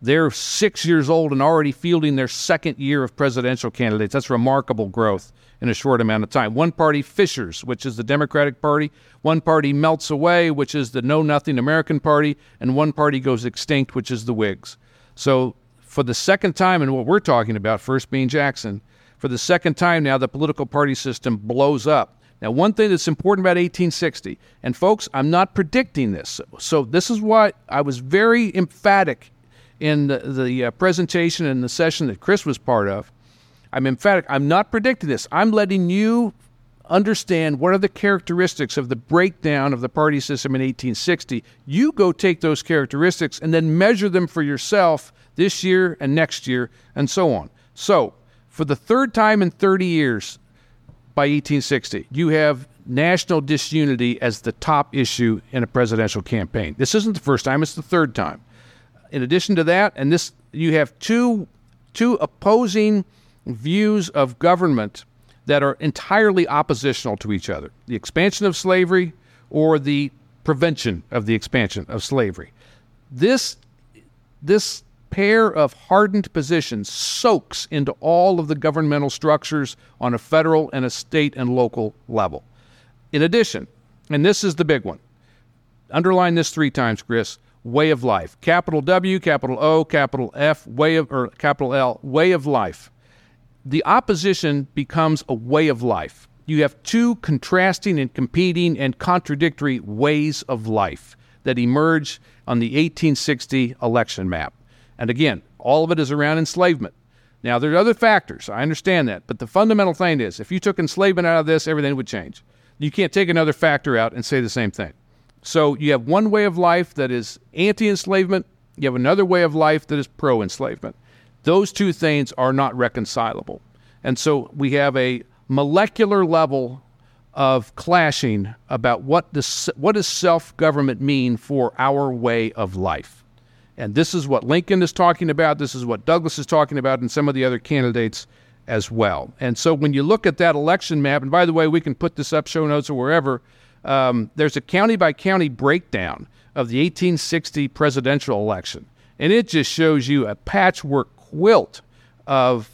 They're six years old and already fielding their second year of presidential candidates. That's remarkable growth in a short amount of time. One party fissures, which is the Democratic Party. One party melts away, which is the Know Nothing American Party. And one party goes extinct, which is the Whigs. So, for the second time, and what we're talking about, first being Jackson, for the second time now, the political party system blows up. Now, one thing that's important about 1860, and folks, I'm not predicting this. So, this is why I was very emphatic in the, the uh, presentation and the session that Chris was part of. I'm emphatic. I'm not predicting this. I'm letting you understand what are the characteristics of the breakdown of the party system in 1860. You go take those characteristics and then measure them for yourself this year and next year and so on. So, for the third time in 30 years by 1860, you have national disunity as the top issue in a presidential campaign. This isn't the first time, it's the third time in addition to that, and this you have two two opposing views of government that are entirely oppositional to each other: the expansion of slavery or the prevention of the expansion of slavery. This this pair of hardened positions soaks into all of the governmental structures on a federal and a state and local level. In addition, and this is the big one, underline this three times, Chris way of life. Capital W, capital O, capital F, way of or capital L, way of life. The opposition becomes a way of life. You have two contrasting and competing and contradictory ways of life that emerge on the 1860 election map. And again, all of it is around enslavement. Now, there are other factors. I understand that. But the fundamental thing is if you took enslavement out of this, everything would change. You can't take another factor out and say the same thing. So you have one way of life that is anti enslavement, you have another way of life that is pro enslavement. Those two things are not reconcilable. And so we have a molecular level of clashing about what does, what does self government mean for our way of life. And this is what Lincoln is talking about. This is what Douglas is talking about, and some of the other candidates as well. And so when you look at that election map, and by the way, we can put this up, show notes, or wherever um, there's a county by county breakdown of the 1860 presidential election, and it just shows you a patchwork quilt of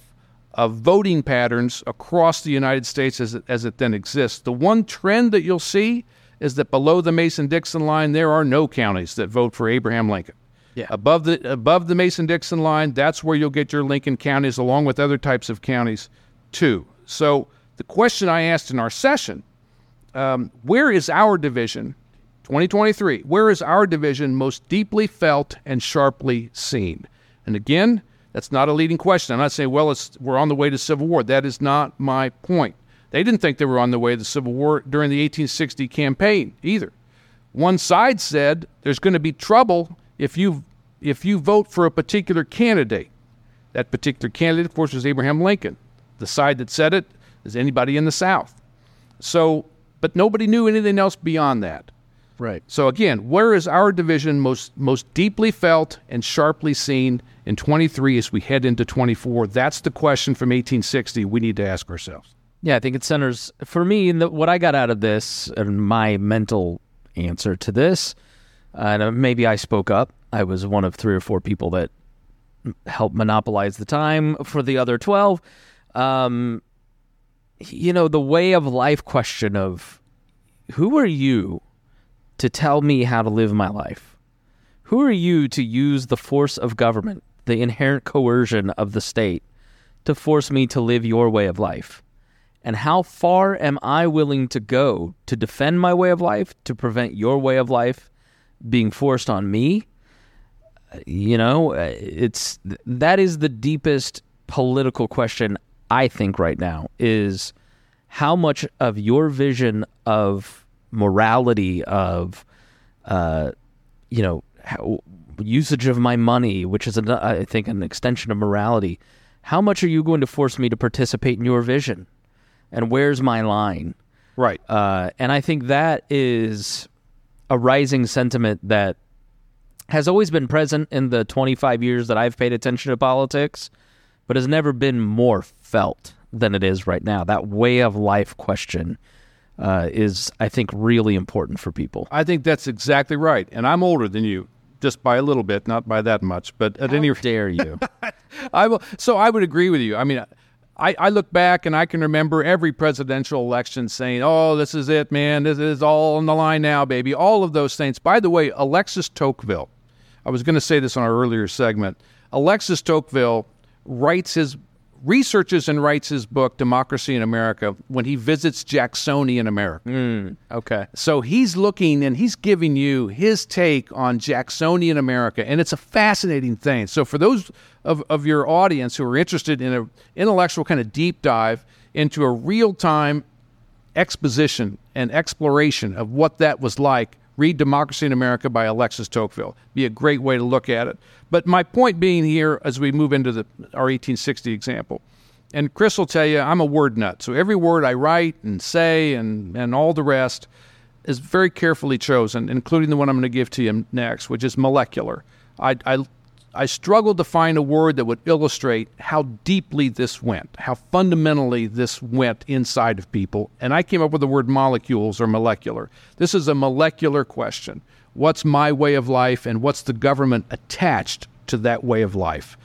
of voting patterns across the United States as it, as it then exists. The one trend that you'll see is that below the Mason-Dixon line, there are no counties that vote for Abraham Lincoln. Yeah. Above the above the Mason-Dixon line, that's where you'll get your Lincoln counties, along with other types of counties, too. So the question I asked in our session um, where is our division 2023 where is our division most deeply felt and sharply seen? And again that's not a leading question. I'm not saying well we're on the way to civil war. That is not my point. They didn't think they were on the way to civil war during the 1860 campaign either. One side said there's going to be trouble if you if you vote for a particular candidate that particular candidate of course was abraham lincoln the side that said it is anybody in the south so but nobody knew anything else beyond that. Right. So again, where is our division most most deeply felt and sharply seen in 23 as we head into 24? That's the question from 1860 we need to ask ourselves. Yeah, I think it centers for me. The, what I got out of this and my mental answer to this. And uh, maybe I spoke up. I was one of three or four people that helped monopolize the time for the other 12. Um, you know, the way of life question of who are you to tell me how to live my life? Who are you to use the force of government, the inherent coercion of the state, to force me to live your way of life? And how far am I willing to go to defend my way of life, to prevent your way of life being forced on me? You know, it's that is the deepest political question I think right now is how much of your vision of morality of uh, you know how, usage of my money, which is an, I think an extension of morality. How much are you going to force me to participate in your vision, and where's my line? Right. Uh, and I think that is a rising sentiment that has always been present in the 25 years that I've paid attention to politics, but has never been more felt than it is right now. That way of life question uh, is, I think, really important for people. I think that's exactly right. And I'm older than you, just by a little bit, not by that much. But at How any dare you? (laughs) I will, so I would agree with you. I mean, I, I look back and I can remember every presidential election saying, "Oh, this is it, man. This is all on the line now, baby." All of those things. By the way, Alexis Tocqueville. I was going to say this on our earlier segment. Alexis Tocqueville writes his researches and writes his book Democracy in America when he visits Jacksonian America. Mm, okay. So he's looking and he's giving you his take on Jacksonian America, and it's a fascinating thing. So for those of, of your audience who are interested in an intellectual kind of deep dive into a real time exposition and exploration of what that was like, read Democracy in America by Alexis Tocqueville. Be a great way to look at it. But my point being here, as we move into the, our 1860 example, and Chris will tell you I'm a word nut. So every word I write and say and, and all the rest is very carefully chosen, including the one I'm going to give to you next, which is molecular. I, I, I struggled to find a word that would illustrate how deeply this went, how fundamentally this went inside of people. And I came up with the word molecules or molecular. This is a molecular question what's my way of life and what's the government attached to that way of life.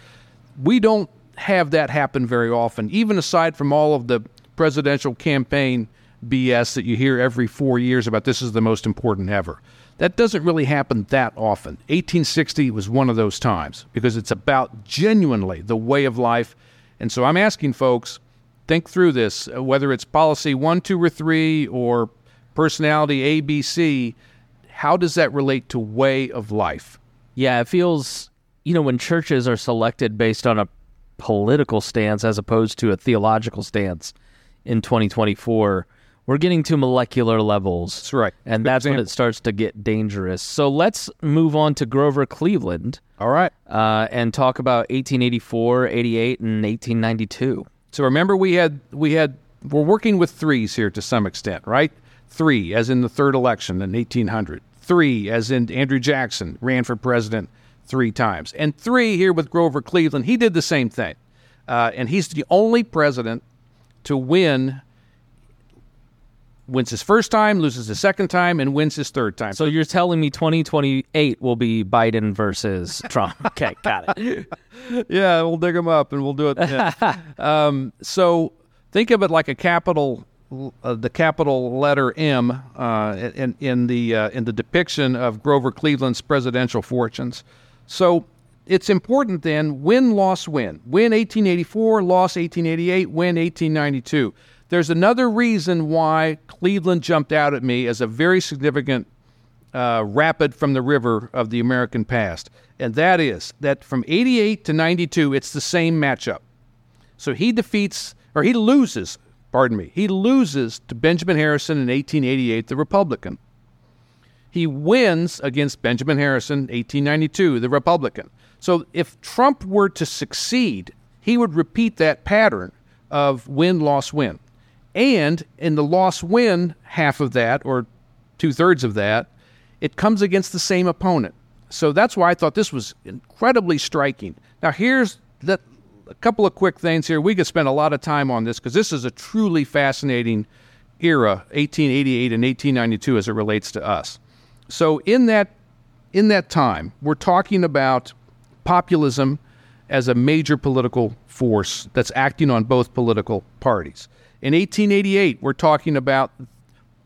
We don't have that happen very often, even aside from all of the presidential campaign BS that you hear every four years about this is the most important ever. That doesn't really happen that often. 1860 was one of those times because it's about genuinely the way of life. And so I'm asking folks, think through this, uh, whether it's policy one, two, or three, or personality A, B, C how does that relate to way of life? Yeah, it feels, you know, when churches are selected based on a political stance as opposed to a theological stance in 2024, we're getting to molecular levels. That's right. And that's when it starts to get dangerous. So let's move on to Grover Cleveland. All right. Uh, and talk about 1884, 88, and 1892. So remember, we had we had we're working with threes here to some extent, right? Three, as in the third election in 1800 three, as in Andrew Jackson ran for president three times. And three here with Grover Cleveland, he did the same thing. Uh, and he's the only president to win wins his first time, loses his second time, and wins his third time. So you're telling me 2028 will be Biden versus (laughs) Trump? okay, got it. (laughs) yeah, we'll dig them up and we'll do it. Yeah. (laughs) um, so think of it like a capital uh, the capital letter M uh, in, in the uh, in the depiction of Grover Cleveland's presidential fortunes. So it's important then win, loss, win. Win 1884, loss 1888, win 1892. There's another reason why Cleveland jumped out at me as a very significant uh, rapid from the river of the American past, and that is that from 88 to 92, it's the same matchup. So he defeats or he loses pardon me, he loses to Benjamin Harrison in 1888, the Republican. He wins against Benjamin Harrison, 1892, the Republican. So if Trump were to succeed, he would repeat that pattern of win, loss, win. And in the loss win half of that, or two thirds of that, it comes against the same opponent. So that's why I thought this was incredibly striking. Now, here's the, a couple of quick things here. We could spend a lot of time on this because this is a truly fascinating era, 1888 and 1892, as it relates to us. So in that in that time, we're talking about populism as a major political force that's acting on both political parties. In 1888, we're talking about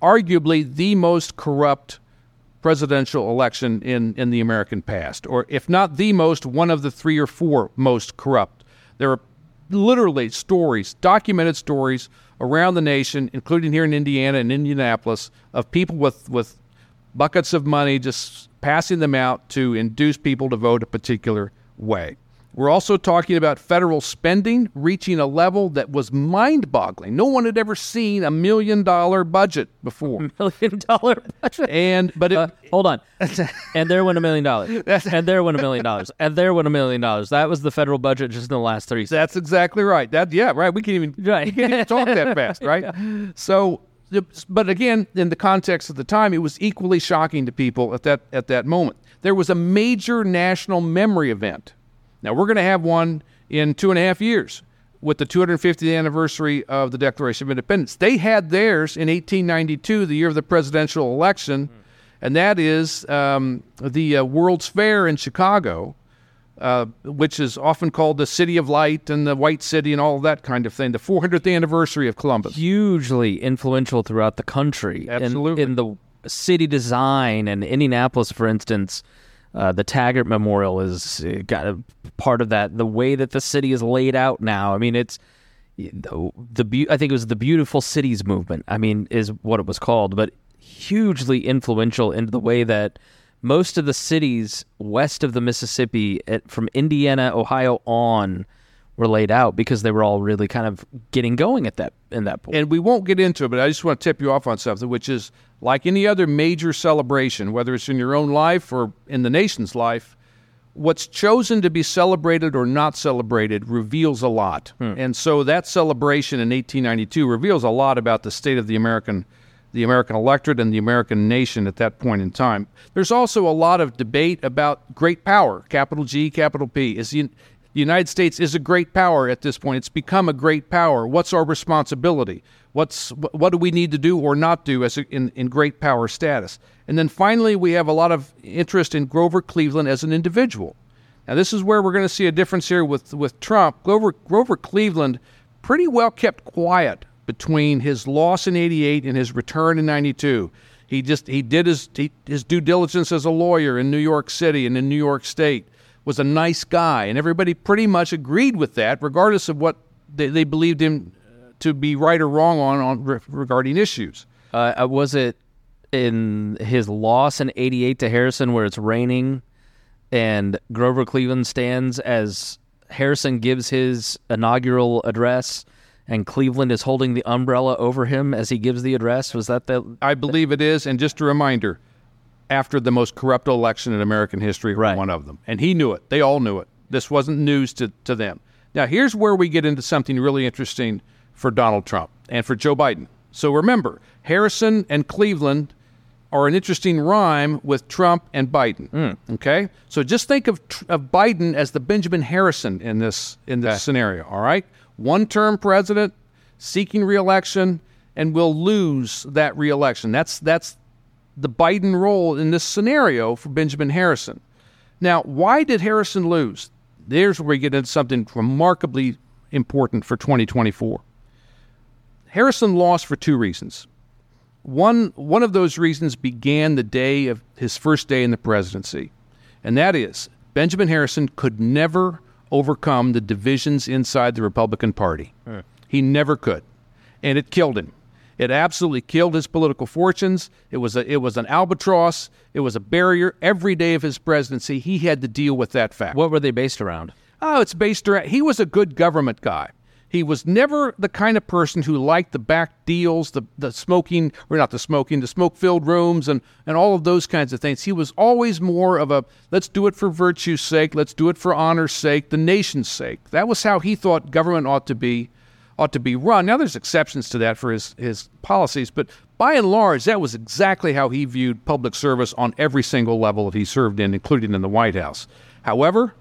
arguably the most corrupt presidential election in, in the American past, or if not the most, one of the three or four most corrupt. There are literally stories, documented stories around the nation, including here in Indiana and Indianapolis, of people with, with buckets of money just passing them out to induce people to vote a particular way. We're also talking about federal spending reaching a level that was mind boggling. No one had ever seen a million dollar budget before. (laughs) A Million dollar budget. And, but it, Uh, hold on. (laughs) and there went a million dollars. And there went a million dollars. And there went a million dollars. That was the federal budget just in the last three. that's exactly right. That, yeah, right. We can't even, Right. we can't even talk that (laughs) fast, right? So, but again, in the context of the time, it was equally shocking to people at that, at that moment. There was a major national memory event. Now, we're going to have one in two and a half years with the 250th anniversary of the Declaration of Independence. They had theirs in 1892, the year of the presidential election, and that is um, the uh, World's Fair in Chicago, uh, which is often called the City of Light and the White City and all that kind of thing, the 400th anniversary of Columbus. hugely influential throughout the country. In- Absolutely. In, the city design and Indianapolis, for instance, uh, the Taggart Memorial is uh, got a part of that. The way that the city is laid out now. I mean, it's the, the I think it was the Beautiful Cities movement. I mean, is what it was called, but hugely influential into the way that most of the cities west of the Mississippi, at, from Indiana, Ohio on, were laid out because they were all really kind of getting going at that in that point. and we won't get into it, but I just want to tip you off on something, which is like any other major celebration, whether it's in your own life or in the nation's life, what's chosen to be celebrated or not celebrated reveals a lot. Hmm. And so that celebration in 1892 reveals a lot about the state of the American the American electorate and the American nation at that point in time. There's also a lot of debate about great power, capital G, capital P. Is the, the United States is a great power at this point. It's become a great power. What's our responsibility? What's what do we need to do or not do as a, in in great power status? And then finally, we have a lot of interest in Grover Cleveland as an individual. Now, this is where we're going to see a difference here with with Trump. Grover Grover Cleveland pretty well kept quiet between his loss in 88 and his return in 92 he just he did his he, his due diligence as a lawyer in New York City and in New York State was a nice guy and everybody pretty much agreed with that regardless of what they, they believed him to be right or wrong on, on re- regarding issues Uh, uh, was it in his loss in '88 to Harrison, where it's raining, and Grover Cleveland stands as Harrison gives his inaugural address, and Cleveland is holding the umbrella over him as he gives the address? Was that the? I believe it is and just a reminder after the most corrupt election in American history Right. one of them and he knew it they all knew it this wasn't news to, to them now here's where we get into something really interesting for Donald Trump and for Joe Biden so remember Harrison and Cleveland are an interesting rhyme with Trump and Biden. Hmm. Okay, so just think of of Biden as the Benjamin Harrison in this in this scenario. All right, one term president seeking reelection and will lose that reelection. That's that's the Biden role in this scenario for Benjamin Harrison. Now, why did Harrison lose? There's where we get into something remarkably important for 2024. Harrison lost for two reasons. One, one of those reasons began the day of his first day in the presidency, and that is Benjamin Harrison could never overcome the divisions inside the Republican Party. He never could, and it killed him. It absolutely killed his political fortunes. It was a, it was an albatross. It was a barrier. Every day of his presidency, he had to deal with that fact. What were they based around? Oh, it's based around. He was a good government guy. He was never the kind of person who liked the back deals, the the smoking, or not the smoking, the smoke filled rooms, and and all of those kinds of things. He was always more of a let's do it for virtue's sake, let's do it for honor's sake, the nation's sake. That was how he thought government ought to be ought to be run. Now there's exceptions to that for his his policies, but by and large, that was exactly how he viewed public service on every single level that he served in, including in the White House. However,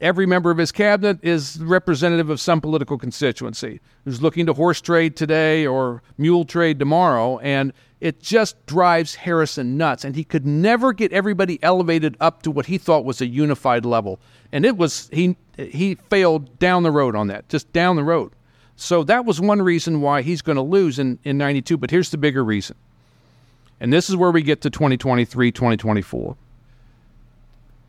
every member of his cabinet is representative of some political constituency who's looking to horse trade today or mule trade tomorrow. And it just drives Harrison nuts. And he could never get everybody elevated up to what he thought was a unified level. And it was, he, he failed down the road on that, just down the road. So that was one reason why he's going to lose in, in 92. But here's the bigger reason. And this is where we get to 2023, 2024.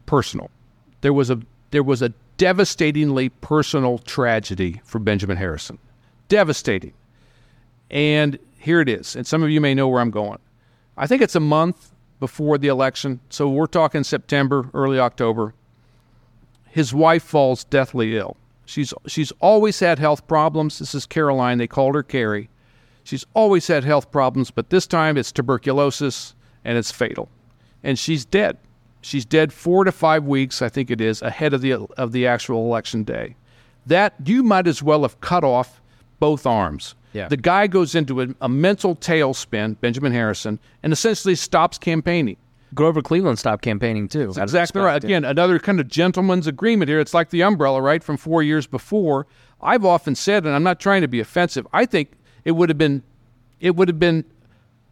Personal. There was a there was a devastatingly personal tragedy for Benjamin Harrison. Devastating. And here it is. And some of you may know where I'm going. I think it's a month before the election. So we're talking September, early October. His wife falls deathly ill. She's she's always had health problems. This is Caroline. They called her Carrie. She's always had health problems, but this time it's tuberculosis and it's fatal. And she's dead. She's dead four to five weeks, I think it is, ahead of the of the actual election day. That you might as well have cut off both arms. Yeah. The guy goes into a, a mental tailspin, Benjamin Harrison, and essentially stops campaigning. Grover Cleveland stopped campaigning too. of Exactly right. Again, another kind of gentleman's agreement here. It's like the umbrella, right, from four years before. I've often said, and I'm not trying to be offensive. I think it would have been, it would have been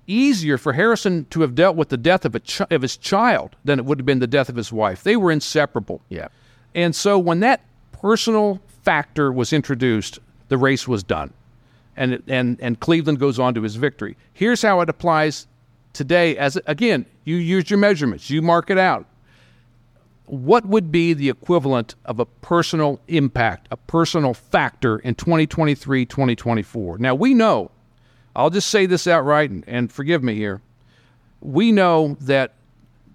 easier for Harrison to have dealt with the death of a ch- of his child than it would have been the death of his wife. They were inseparable. Yeah. And so when that personal factor was introduced, the race was done. And, it, and, and Cleveland goes on to his victory. Here's how it applies today. As again, you use your measurements, you mark it out. What would be the equivalent of a personal impact, a personal factor in 2023, 2024? Now we know, I'll just say this outright and, and forgive me here. We know that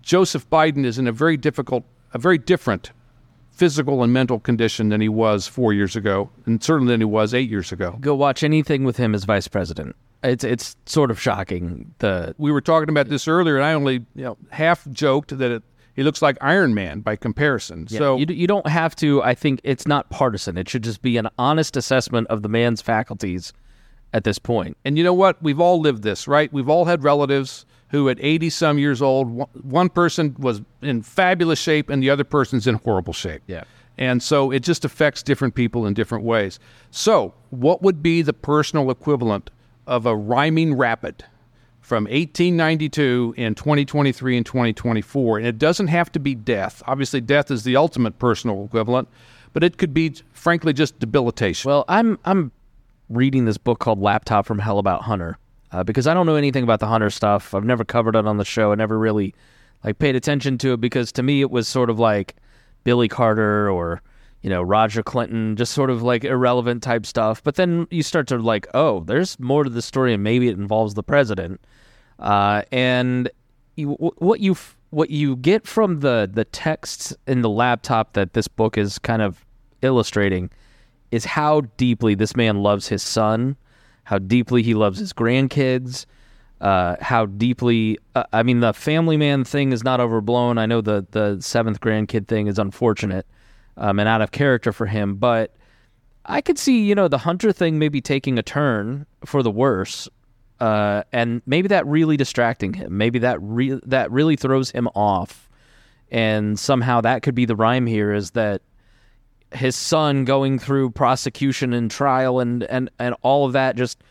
Joseph Biden is in a very difficult, a very different physical and mental condition than he was four years ago, and certainly than he was eight years ago. Go watch anything with him as vice president. It's it's sort of shocking. The We were talking about this earlier, and I only you know half joked that it, he looks like Iron Man by comparison. so you, you don't have to. I think it's not partisan. It should just be an honest assessment of the man's faculties at this point. And you know what? We've all lived this, right? We've all had relatives who, at 80 some years old, one- one person was in fabulous shape and the other person's in horrible shape. Yeah. And so it just affects different people in different ways. So, what would be the personal equivalent of a rhyming rapid from 1892 in 2023 and 2024? And it doesn't have to be death. Obviously, death is the ultimate personal equivalent, but it could be, frankly, just debilitation. Well, I'm I'm reading this book called Laptop from Hell about Hunter uh, because I don't know anything about the Hunter stuff. I've never covered it on the show. I never really like paid attention to it because to me it was sort of like Billy Carter or you know Roger Clinton, just sort of like irrelevant type stuff. But then you start to like, oh, there's more to the story, and maybe it involves the president. Uh, and you, what you what you get from the the texts in the laptop that this book is kind of illustrating is how deeply this man loves his son, how deeply he loves his grandkids, uh, how deeply. Uh, I mean, the family man thing is not overblown. I know the the seventh grandkid thing is unfortunate um, and out of character for him, but I could see you know the hunter thing maybe taking a turn for the worse. Uh, and maybe that really distracting him. Maybe that re- that really throws him off, and somehow that could be the rhyme here is that his son going through prosecution and trial and, and, and all of that just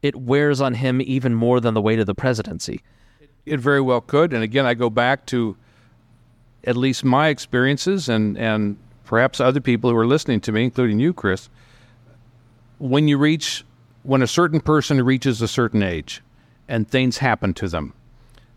it wears on him even more than the weight of the presidency. It very well could. And again, I go back to at least my experiences and, and perhaps other people who are listening to me, including you, Chris. When you reach, when a certain person reaches a certain age and things happen to them,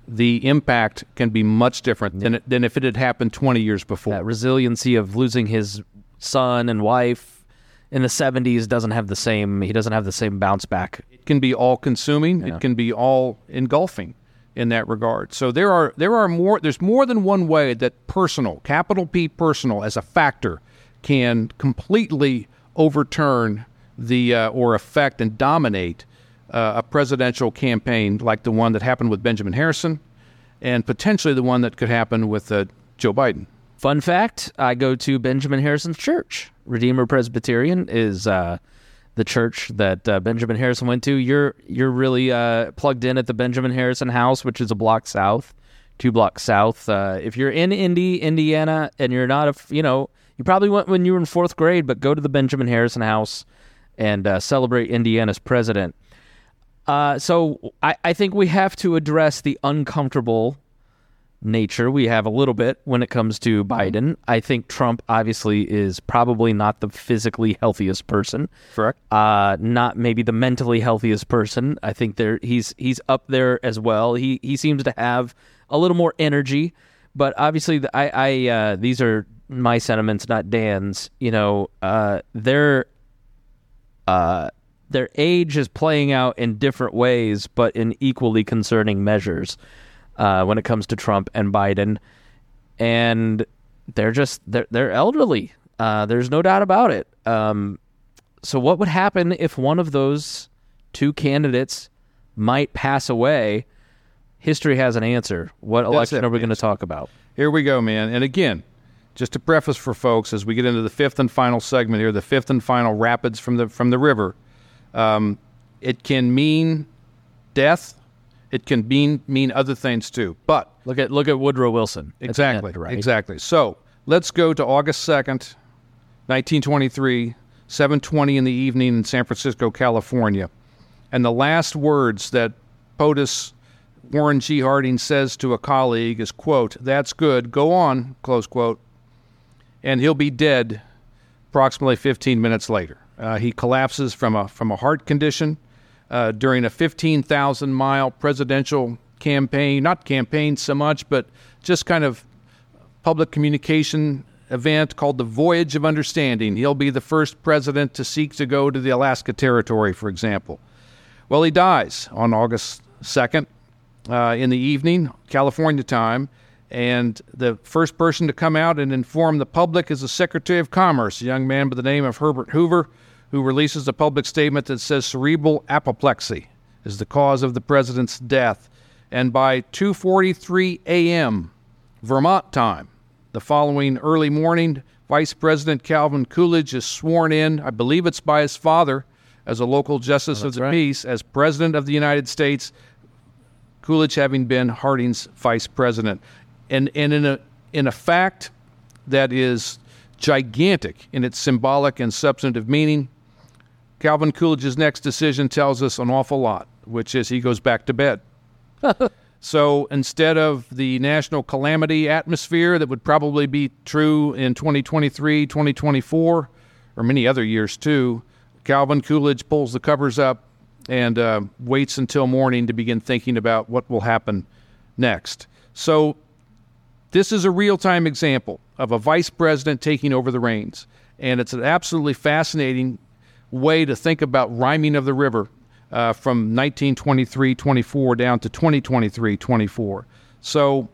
the impact can be much different than, than if it had happened 20 years before. That resiliency of losing his son and wife in the 70s doesn't have the same he doesn't have the same bounce back. It can be all consuming. Yeah. It can be all engulfing in that regard. So there are there are more there's more than one way that personal, capital P personal as a factor can completely overturn the uh, or affect and dominate uh, a presidential campaign like the one that happened with Benjamin Harrison and potentially the one that could happen with uh, Joe Biden. Fun fact, I go to Benjamin Harrison's church. Redeemer Presbyterian is uh, the church that uh, Benjamin Harrison went to. You're you're really uh, plugged in at the Benjamin Harrison house, which is a block south, two blocks south. Uh, if you're in Indy, Indiana, and you're not a you know You probably went when you were in fourth grade, but go to the Benjamin Harrison House and uh, celebrate Indiana's president. Uh, so I, I think we have to address the uncomfortable nature we have a little bit when it comes to Biden. I think Trump obviously is probably not the physically healthiest person. Correct. Uh, not maybe the mentally healthiest person. I think there he's he's up there as well. He he seems to have a little more energy, but obviously the, I I uh, these are my sentiments, not Dan's. You know, uh, their uh, their age is playing out in different ways, but in equally concerning measures uh, when it comes to Trump and Biden, and they're just they're they're elderly. Uh, there's no doubt about it. Um, so, what would happen if one of those two candidates might pass away? History has an answer. What election are we going to talk about? Here we go, man. And again, just to preface for folks, as we get into the fifth and final segment here, the fifth and final rapids from the from the river, um, it can mean death it can mean mean other things too. But look at look at Woodrow Wilson. Exactly. End, right? Exactly. So let's go to August second, nineteen twenty three, seven twenty in the evening in San Francisco, California, and the last words that POTUS Warren G. Harding says to a colleague is quote, "That's good. Go on." Close quote. And he'll be dead approximately 15 minutes later. Uh, he collapses from a from a heart condition uh, during a 15,000 mile presidential campaign, not campaign so much, but just kind of public communication event called the Voyage of Understanding. He'll be the first president to seek to go to the Alaska Territory, for example. Well, he dies on August 2nd uh, in the evening, California time. And the first person to come out and inform the public is the Secretary of Commerce, a young man by the name of Herbert Hoover who releases a public statement that says cerebral apoplexy is the cause of the president's death. And by 2:43 a.m. Vermont time, the following early morning, Vice President Calvin Coolidge is sworn in, I believe it's by his father, as a local justice oh, of the right. peace, as President of the United States, Coolidge having been Harding's vice president. And, and in, a, in a fact that is gigantic in its symbolic and substantive meaning, Calvin Coolidge's next decision tells us an awful lot, which is he goes back to bed. (laughs) so instead of the national calamity atmosphere that would probably be true in 2023, 2024, or many other years too, Calvin Coolidge pulls the covers up and uh, waits until morning to begin thinking about what will happen next. So this is a real time example of a vice president taking over the reins. And it's an absolutely fascinating way to think about rhyming of the river uh, from 1923 24 down to 2023 24. So,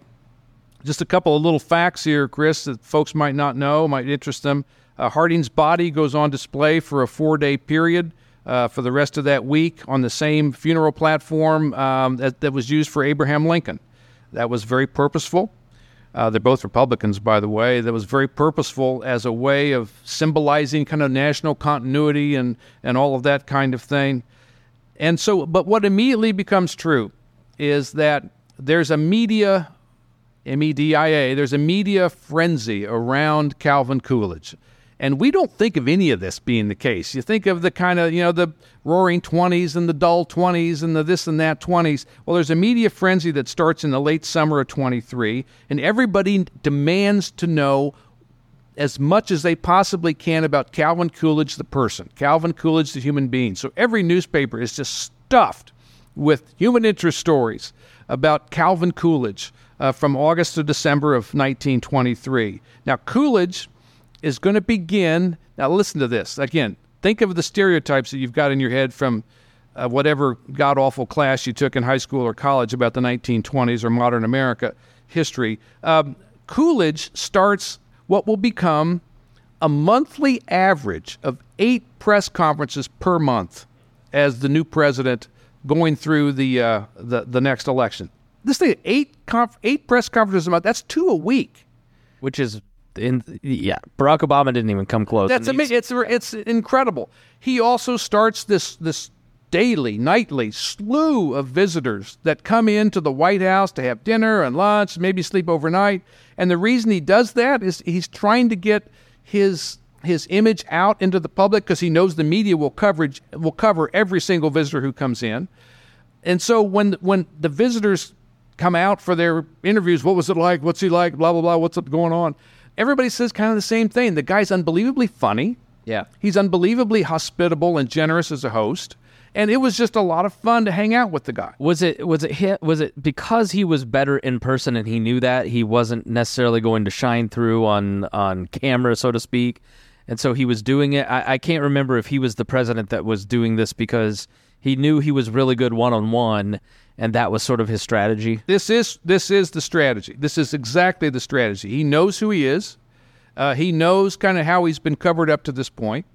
just a couple of little facts here, Chris, that folks might not know, might interest them. Uh, Harding's body goes on display for a four day period. Uh, for the rest of that week on the same funeral platform um, that, that was used for Abraham Lincoln. That was very purposeful. Uh, they're both Republicans, by the way. That was very purposeful as a way of symbolizing kind of national continuity and, and all of that kind of thing. And so, but what immediately becomes true is that there's a media, M E D I A, there's a media frenzy around Calvin Coolidge. And we don't think of any of this being the case. You think of the kind of, you know, the roaring 20s and the dull 20s and the this and that 20s. Well, there's a media frenzy that starts in the late summer of 23, and everybody demands to know as much as they possibly can about Calvin Coolidge, the person, Calvin Coolidge, the human being. So every newspaper is just stuffed with human interest stories about Calvin Coolidge uh, from August to December of 1923. Now, Coolidge is going to begin. Now, listen to this. Again, think of the stereotypes that you've got in your head from uh, whatever god awful class you took in high school or college about the 1920s or modern America history. Um, Coolidge starts what will become a monthly average of eight press conferences per month as the new president going through the uh, the, the next election. This thing, eight conf- eight press conferences a month. That's two a week, which is in yeah, Barack Obama didn't even come close. That's amazing. It's it's incredible. He also starts this this daily, nightly slew of visitors that come into the White House to have dinner and lunch, maybe sleep overnight. And the reason he does that is he's trying to get his his image out into the public because he knows the media will coverage will cover every single visitor who comes in. And so when when the visitors come out for their interviews, what was it like? What's he like? Blah blah blah. What's up going on? Everybody says kind of the same thing. The guy's unbelievably funny. Yeah. He's unbelievably hospitable and generous as a host. And it was just a lot of fun to hang out with the guy. Was it was it hit, was it because he was better in person and he knew that he wasn't necessarily going to shine through on on camera, so to speak, and so he was doing it. I, I can't remember if he was the president that was doing this because he knew he was really good one on one, and that was sort of his strategy. This is this is the strategy. This is exactly the strategy. He knows who he is. Uh, he knows kind of how he's been covered up to this point.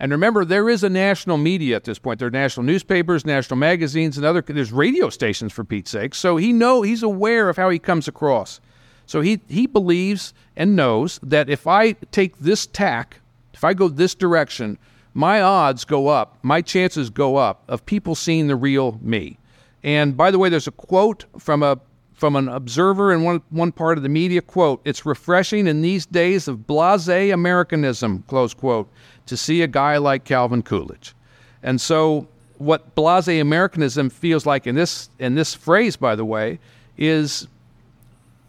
And remember, there is a national media at this point. There are national newspapers, national magazines, and other. There's radio stations for Pete's sake. So he know he's aware of how he comes across. So he he believes and knows that if I take this tack, if I go this direction, my odds go up, my chances go up of people seeing the real me. And by the way, there's a quote from a from an observer in one one part of the media quote, it's refreshing in these days of blasé Americanism, close quote, to see a guy like Calvin Coolidge. And so what blasé Americanism feels like in this in this phrase, by the way, is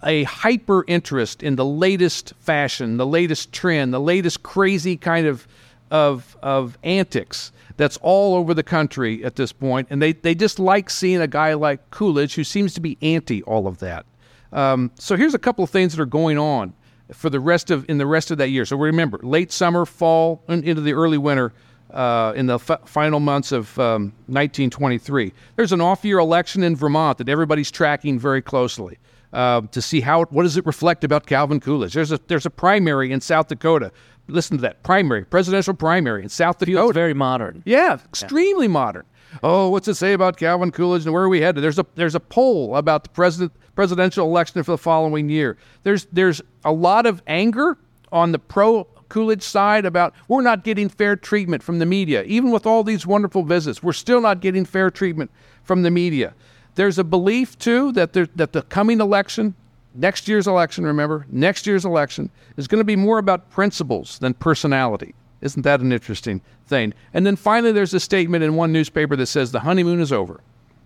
a hyper interest in the latest fashion, the latest trend, the latest crazy kind of of of antics that's all over the country at this point, and they they just like seeing a guy like Coolidge who seems to be anti all of that. Um, so here's a couple of things that are going on for the rest of in the rest of that year. So remember, late summer, fall, and into the early winter. Uh, in the f- final months of um, 1923, there's an off-year election in Vermont that everybody's tracking very closely uh, to see how what does it reflect about Calvin Coolidge. There's a there's a primary in South Dakota listen to that primary, presidential primary in South Dakota. Very modern. Yeah, extremely yeah. modern. Oh, what's it say about Calvin Coolidge and where are we headed? There's a there's a poll about the president presidential election for the following year. There's there's a lot of anger on the pro Coolidge side about we're not getting fair treatment from the media. Even with all these wonderful visits, we're still not getting fair treatment from the media. There's a belief too that there, that the coming election next year's election, remember, next year's election is going to be more about principles than personality. Isn't that an interesting thing? And then finally, there's a statement in one newspaper that says the honeymoon is over.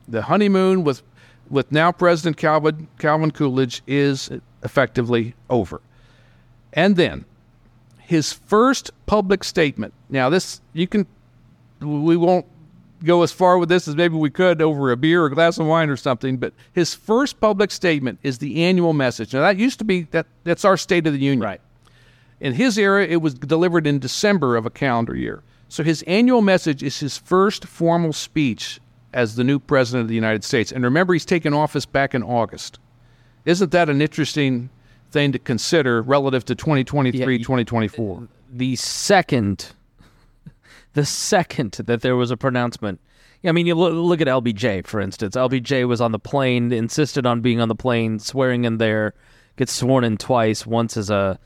The honeymoon with, with now President Calvin, Calvin Coolidge is effectively over. And then his first public statement. Now, this, you can, we won't go as far with this as maybe we could over a beer or a glass of wine or something. But his first public statement is the annual message. Now that used to be that that's our State of the Union. Right. In his era, it was delivered in December of a calendar year. So his annual message is his first formal speech as the new president of the United States. And remember, he's taken office back in August. Isn't that an interesting thing to consider relative to 2023, yeah, 2024? The second the second that there was a pronouncement. I mean, you look, look at LBJ, for instance. LBJ was on the plane, insisted on being on the plane, swearing in there, gets sworn in twice, once as a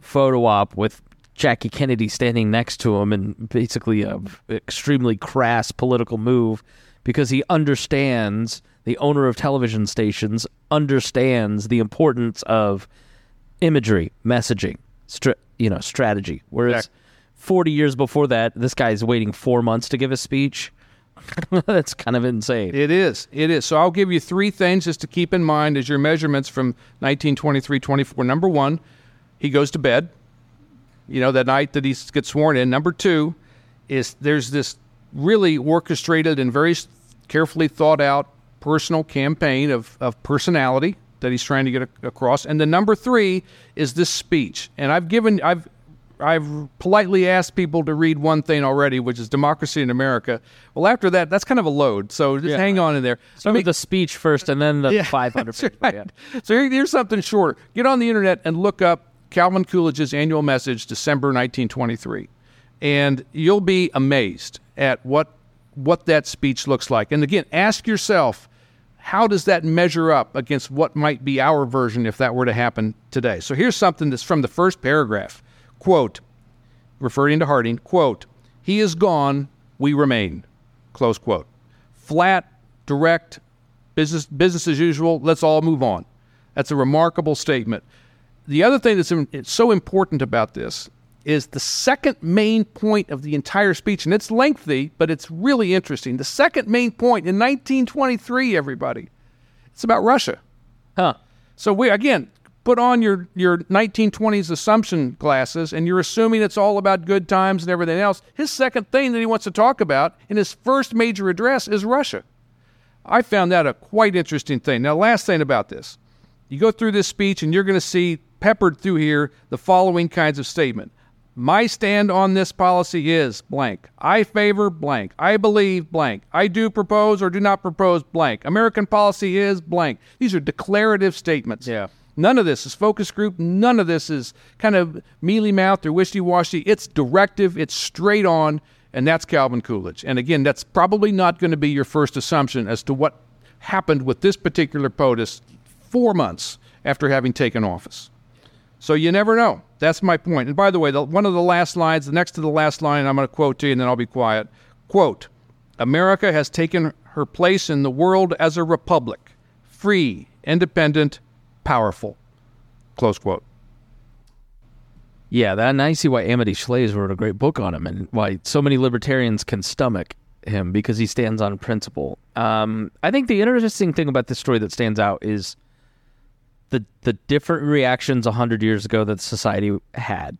photo op with Jackie Kennedy standing next to him, and basically a extremely crass political move because he understands the owner of television stations understands the importance of imagery, messaging, you know, strategy. Whereas 40 years before that, this guy's waiting four months to give a speech. (laughs) That's kind of insane. It is. It is. So I'll give you three things just to keep in mind as your measurements from 1923 24. Number one, he goes to bed, you know, that night that he gets sworn in. Number two is there's this really orchestrated and very carefully thought out personal campaign of, of personality that he's trying to get across. And the number three is this speech. And I've given, I've, I've politely asked people to read one thing already, which is Democracy in America. Well, after that, that's kind of a load. So just yeah. hang on in there. Start with the speech first and then the yeah, (laughs) 500 right. yeah. So here, here's something short. Get on the internet and look up Calvin Coolidge's annual message, December 1923. And you'll be amazed at what, what that speech looks like. And again, ask yourself, how does that measure up against what might be our version if that were to happen today? So here's something that's from the first paragraph. Quote, referring to Harding, quote, he is gone, we remain, close quote. Flat, direct, business, business as usual, let's all move on. That's a remarkable statement. The other thing that's so important about this is the second main point of the entire speech, and it's lengthy, but it's really interesting. The second main point in 1923, everybody, it's about Russia. Huh. So we again put on your your 1920s assumption glasses, and you're assuming it's all about good times and everything else. His second thing that he wants to talk about in his first major address is Russia. I found that a quite interesting thing. Now, last thing about this, you go through this speech, and you're going to see peppered through here the following kinds of statement. My stand on this policy is blank. I favor blank. I believe blank. I do propose or do not propose blank. American policy is blank. These are declarative statements. Yeah. None of this is focus group. None of this is kind of mealy mouthed or wishy washy. It's directive, it's straight on, and that's Calvin Coolidge. And again, that's probably not going to be your first assumption as to what happened with this particular POTUS four months after having taken office. So you never know. That's my point. And by the way, the, one of the last lines, the next to the last line, I'm going to quote to you, and then I'll be quiet. Quote: America has taken her place in the world as a republic, free, independent, powerful. Close quote. Yeah, that, and I see why Amity Shlaes wrote a great book on him and why so many libertarians can stomach him because he stands on principle. Um, I think the interesting thing about this story that stands out is the the different reactions a hundred years ago that society had,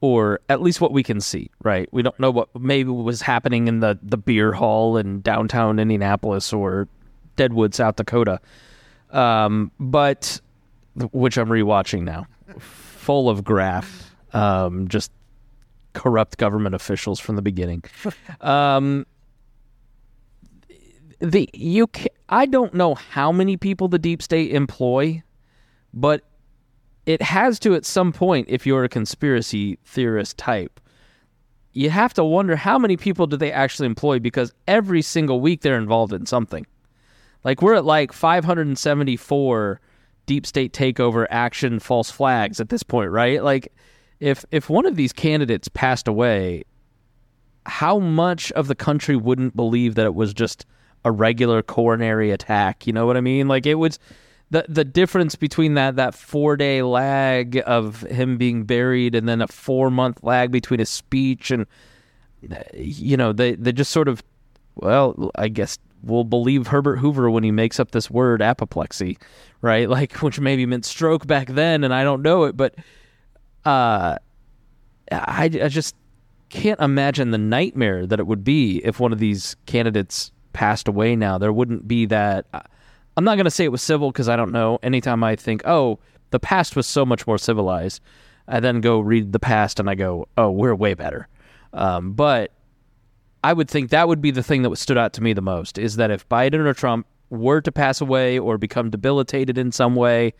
or at least what we can see. Right, we don't know what maybe was happening in the the beer hall in downtown Indianapolis or Deadwood, South Dakota, um, but which I'm rewatching now, full of graph, um, just corrupt government officials from the beginning. (laughs) um, the you I don't know how many people the deep state employ, but it has to at some point if you're a conspiracy theorist type. You have to wonder how many people do they actually employ because every single week they're involved in something. Like we're at like 574 deep state takeover action false flags at this point, right? Like if if one of these candidates passed away, how much of the country wouldn't believe that it was just a regular coronary attack? You know what I mean? Like it was the the difference between that that four day lag of him being buried and then a four month lag between his speech and uh, you know they they just sort of well I guess we'll believe Herbert Hoover when he makes up this word apoplexy, right? (laughs) Like which maybe meant stroke back then and I don't know it, but uh, I, I just can't imagine the nightmare that it would be if one of these candidates passed away now. There wouldn't be that. I'm not going to say it was civil because I don't know. Anytime I think, oh, the past was so much more civilized, I then go read the past and I go, oh, we're way better. Um, but I would think that would be the thing that stood out to me the most is that if Biden or Trump were to pass away or become debilitated in some way,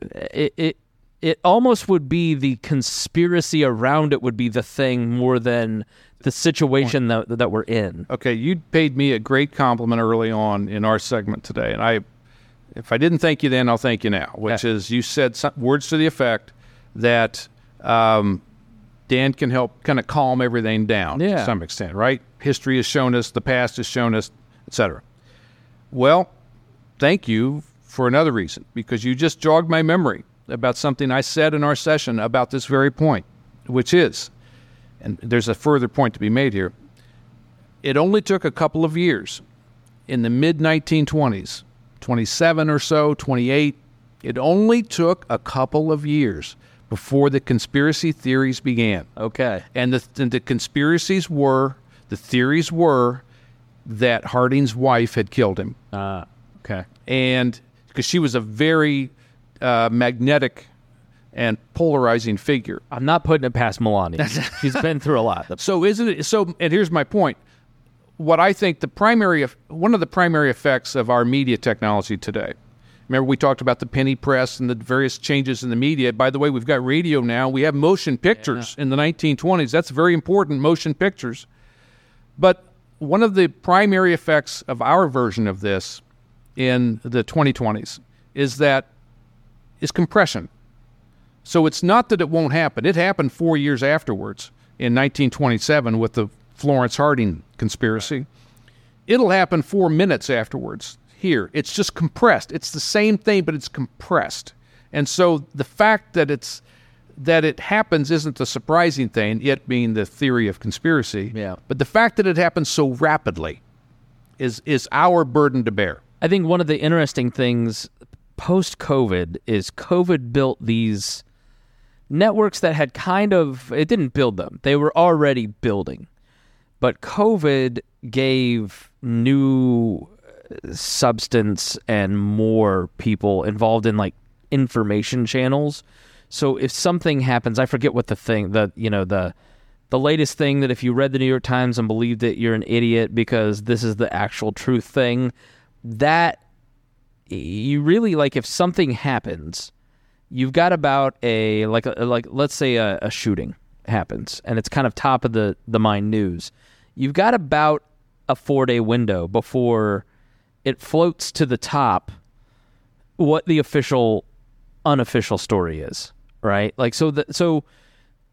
it, it it almost would be the conspiracy around it would be the thing more than the situation that that we're in. Okay, you paid me a great compliment early on in our segment today, and I, if I didn't thank you then, I'll thank you now. Which is you said some, words to the effect that um, Dan can help kind of calm everything down Yeah. to some extent, right? History has shown us, the past has shown us, etc. Well, thank you for another reason because you just jogged my memory about something I said in our session about this very point, which is, and there's a further point to be made here. It only took a couple of years in the mid 1920s, 27 or so, 28. It only took a couple of years before the conspiracy theories began. Okay. And the, and the conspiracies were, the theories were that Harding's wife had killed him. Uh, okay. And because she was a very uh, magnetic and polarizing figure. I'm not putting it past Melania. (laughs) She's been through a lot. So isn't it so and here's my point. What I think the primary one of the primary effects of our media technology today. Remember we talked about the penny press and the various changes in the media. By the way, we've got radio now. We have motion pictures in the 1920s. That's very important motion pictures. But one of the primary effects of our version of this in the 2020s is that is compression. So it's not that it won't happen. It happened four years afterwards in 1927 with the Florence Harding conspiracy. It'll happen four minutes afterwards here. It's just compressed. It's the same thing, but it's compressed. And so the fact that it's that it happens isn't the surprising thing, it being the theory of conspiracy. Yeah. But the fact that it happens so rapidly is is our burden to bear. I think one of the interesting things post COVID is COVID built these networks that had kind of it didn't build them. They were already building. But COVID gave new substance and more people involved in like information channels. So if something happens, I forget what the thing the you know the the latest thing that if you read the New York Times and believed it, you're an idiot because this is the actual truth thing. That you really like if something happens, you've got about a like a, like let's say a, a shooting happens and it's kind of top of the the mind news. You've got about a four day window before it floats to the top what the official unofficial story is, right? Like so so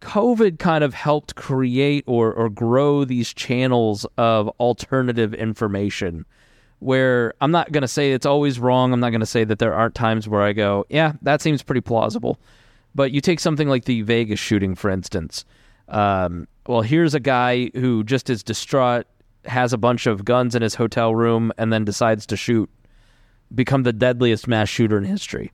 COVID kind of helped create or or grow these channels of alternative information where I'm not going to say it's always wrong. I'm not going to say that there aren't times where I go, yeah, that seems pretty plausible. But you take something like the Vegas shooting, for instance. Um, well, here's a guy who just is distraught, has a bunch of guns in his hotel room, and then decides to shoot, become the deadliest mass shooter in history.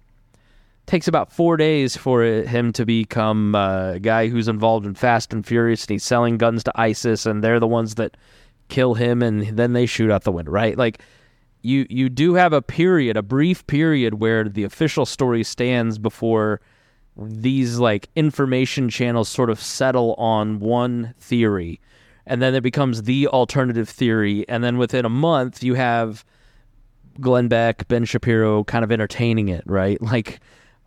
Takes about four days for him to become a guy who's involved in Fast and Furious, and he's selling guns to ISIS, and they're the ones that kill him, and then they shoot out the window, right? Like, you you do have a period, a brief period where the official story stands before these like information channels sort of settle on one theory and then it becomes the alternative theory and then within a month you have Glenn Beck, Ben Shapiro kind of entertaining it, right? (laughs) Like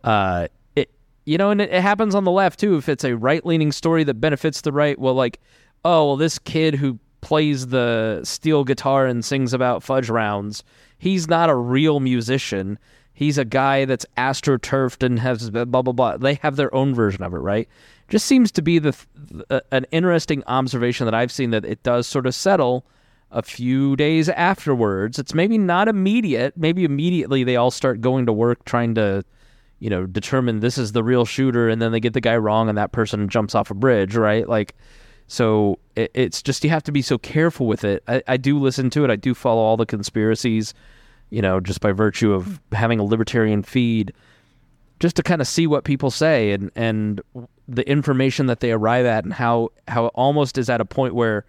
uh it you know, and it, it happens on the left too if it's a right-leaning story that benefits the right, well like oh, well this kid who plays the steel guitar and sings about fudge rounds. He's not a real musician. He's a guy that's astroturfed and has blah blah blah. They have their own version of it, right? Just seems to be the uh, an interesting observation that I've seen that it does sort of settle a few days afterwards. It's maybe not immediate. Maybe immediately they all start going to work trying to, you know, determine this is the real shooter, and then they get the guy wrong, and that person jumps off a bridge, right? Like so it, it's just you have to be so careful with it. I, I do listen to it. I do follow all the conspiracies, you know, just by virtue of having a libertarian feed, just to kind of see what people say and and the information that they arrive at and how how it almost is at a point where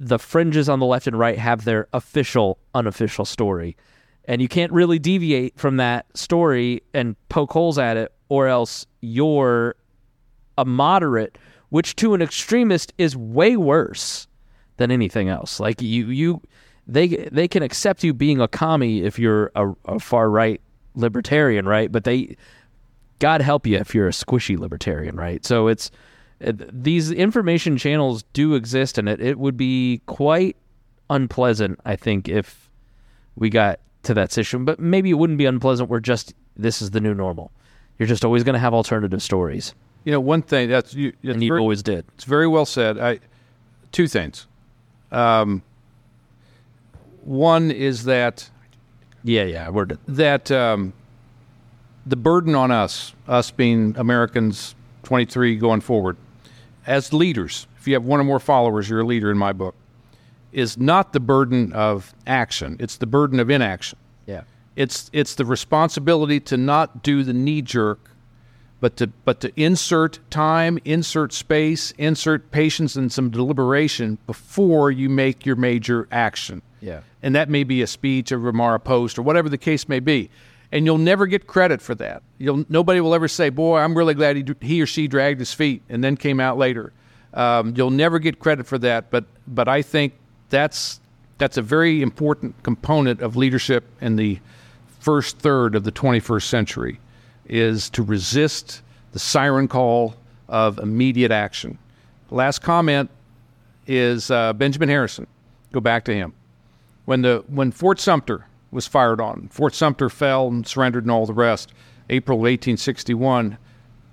the fringes on the left and right have their official unofficial story and you can't really deviate from that story and poke holes at it or else you're a moderate which to an extremist is way worse than anything else. Like you, you, they they can accept you being a commie if you're a, a far right libertarian, right? But they, God help you if you're a squishy libertarian, right? So it's these information channels do exist, and it it would be quite unpleasant, I think, if we got to that situation. But maybe it wouldn't be unpleasant. We're just this is the new normal. You're just always going to have alternative stories. You know, one thing that's you, and you very, always did. It's very well said. I two things. Um, one is that yeah, yeah, we're that um, the burden on us, us being Americans, twenty three going forward, as leaders. If you have one or more followers, you're a leader in my book. Is not the burden of action; it's the burden of inaction. Yeah, it's it's the responsibility to not do the knee jerk but to but to insert time, insert space, insert patience and some deliberation before you make your major action. Yeah. And that may be a speech, a remark, a post, or whatever the case may be. And you'll never get credit for that. You'll nobody will ever say, "Boy, I'm really glad he he or she dragged his feet and then came out later." Um, you'll never get credit for that. But but I think that's that's a very important component of leadership in the first third of the 21st century is to resist the siren call of immediate action. Last comment is uh, Benjamin Harrison. Go back to him. When the when Fort Sumter was fired on, Fort Sumter fell and surrendered and all the rest. April 1861.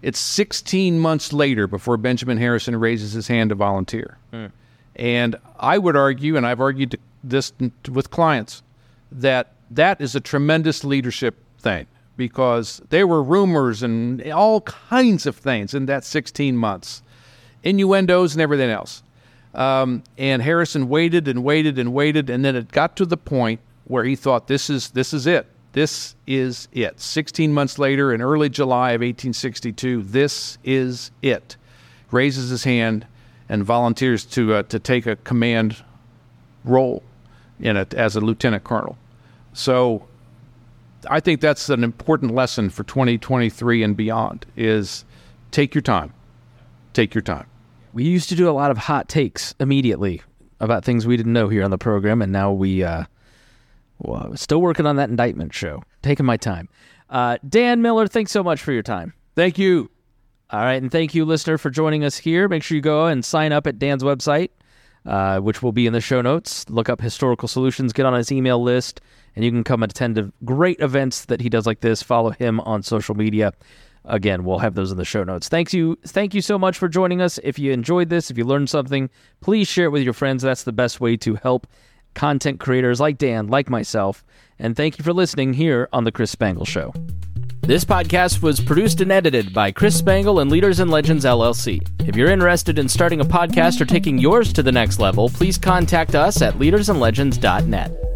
It's 16 months later before Benjamin Harrison raises his hand to volunteer. Mm. And I would argue, and I've argued this with clients, that that is a tremendous leadership thing because there were rumors and all kinds of things in that 16 months, innuendos and everything else. Um, and Harrison waited and waited and waited, and then it got to the point where he thought, "This is this is it. This is it." 16 months later, in early July of 1862, this is it. Raises his hand and volunteers to uh, to take a command role in it as a lieutenant colonel. So I think that's an important lesson for 2023 and beyond is take your time. Take your time. We used to do a lot of hot takes immediately about things we didn't know here on the program, and now we uh, well, still working on that indictment show. Taking my time. Uh, Dan Miller, thanks so much for your time. Thank you. All right, and thank you, listener, for joining us here. Make sure you go and sign up at Dan's website, uh, which will be in the show notes. Look up Historical Solutions, get on his email list, and you can come and attend great events that he does like this. Follow him on social media. Again, we'll have those in the show notes. Thanks you, thank you so much for joining us. If you enjoyed this, if you learned something, please share it with your friends. That's the best way to help content creators like Dan, like myself. And thank you for listening here on the Chris Spangle Show. This podcast was produced and edited by Chris Spangle and Leaders and Legends LLC. If you're interested in starting a podcast or taking yours to the next level, please contact us at leadersandlegends.net.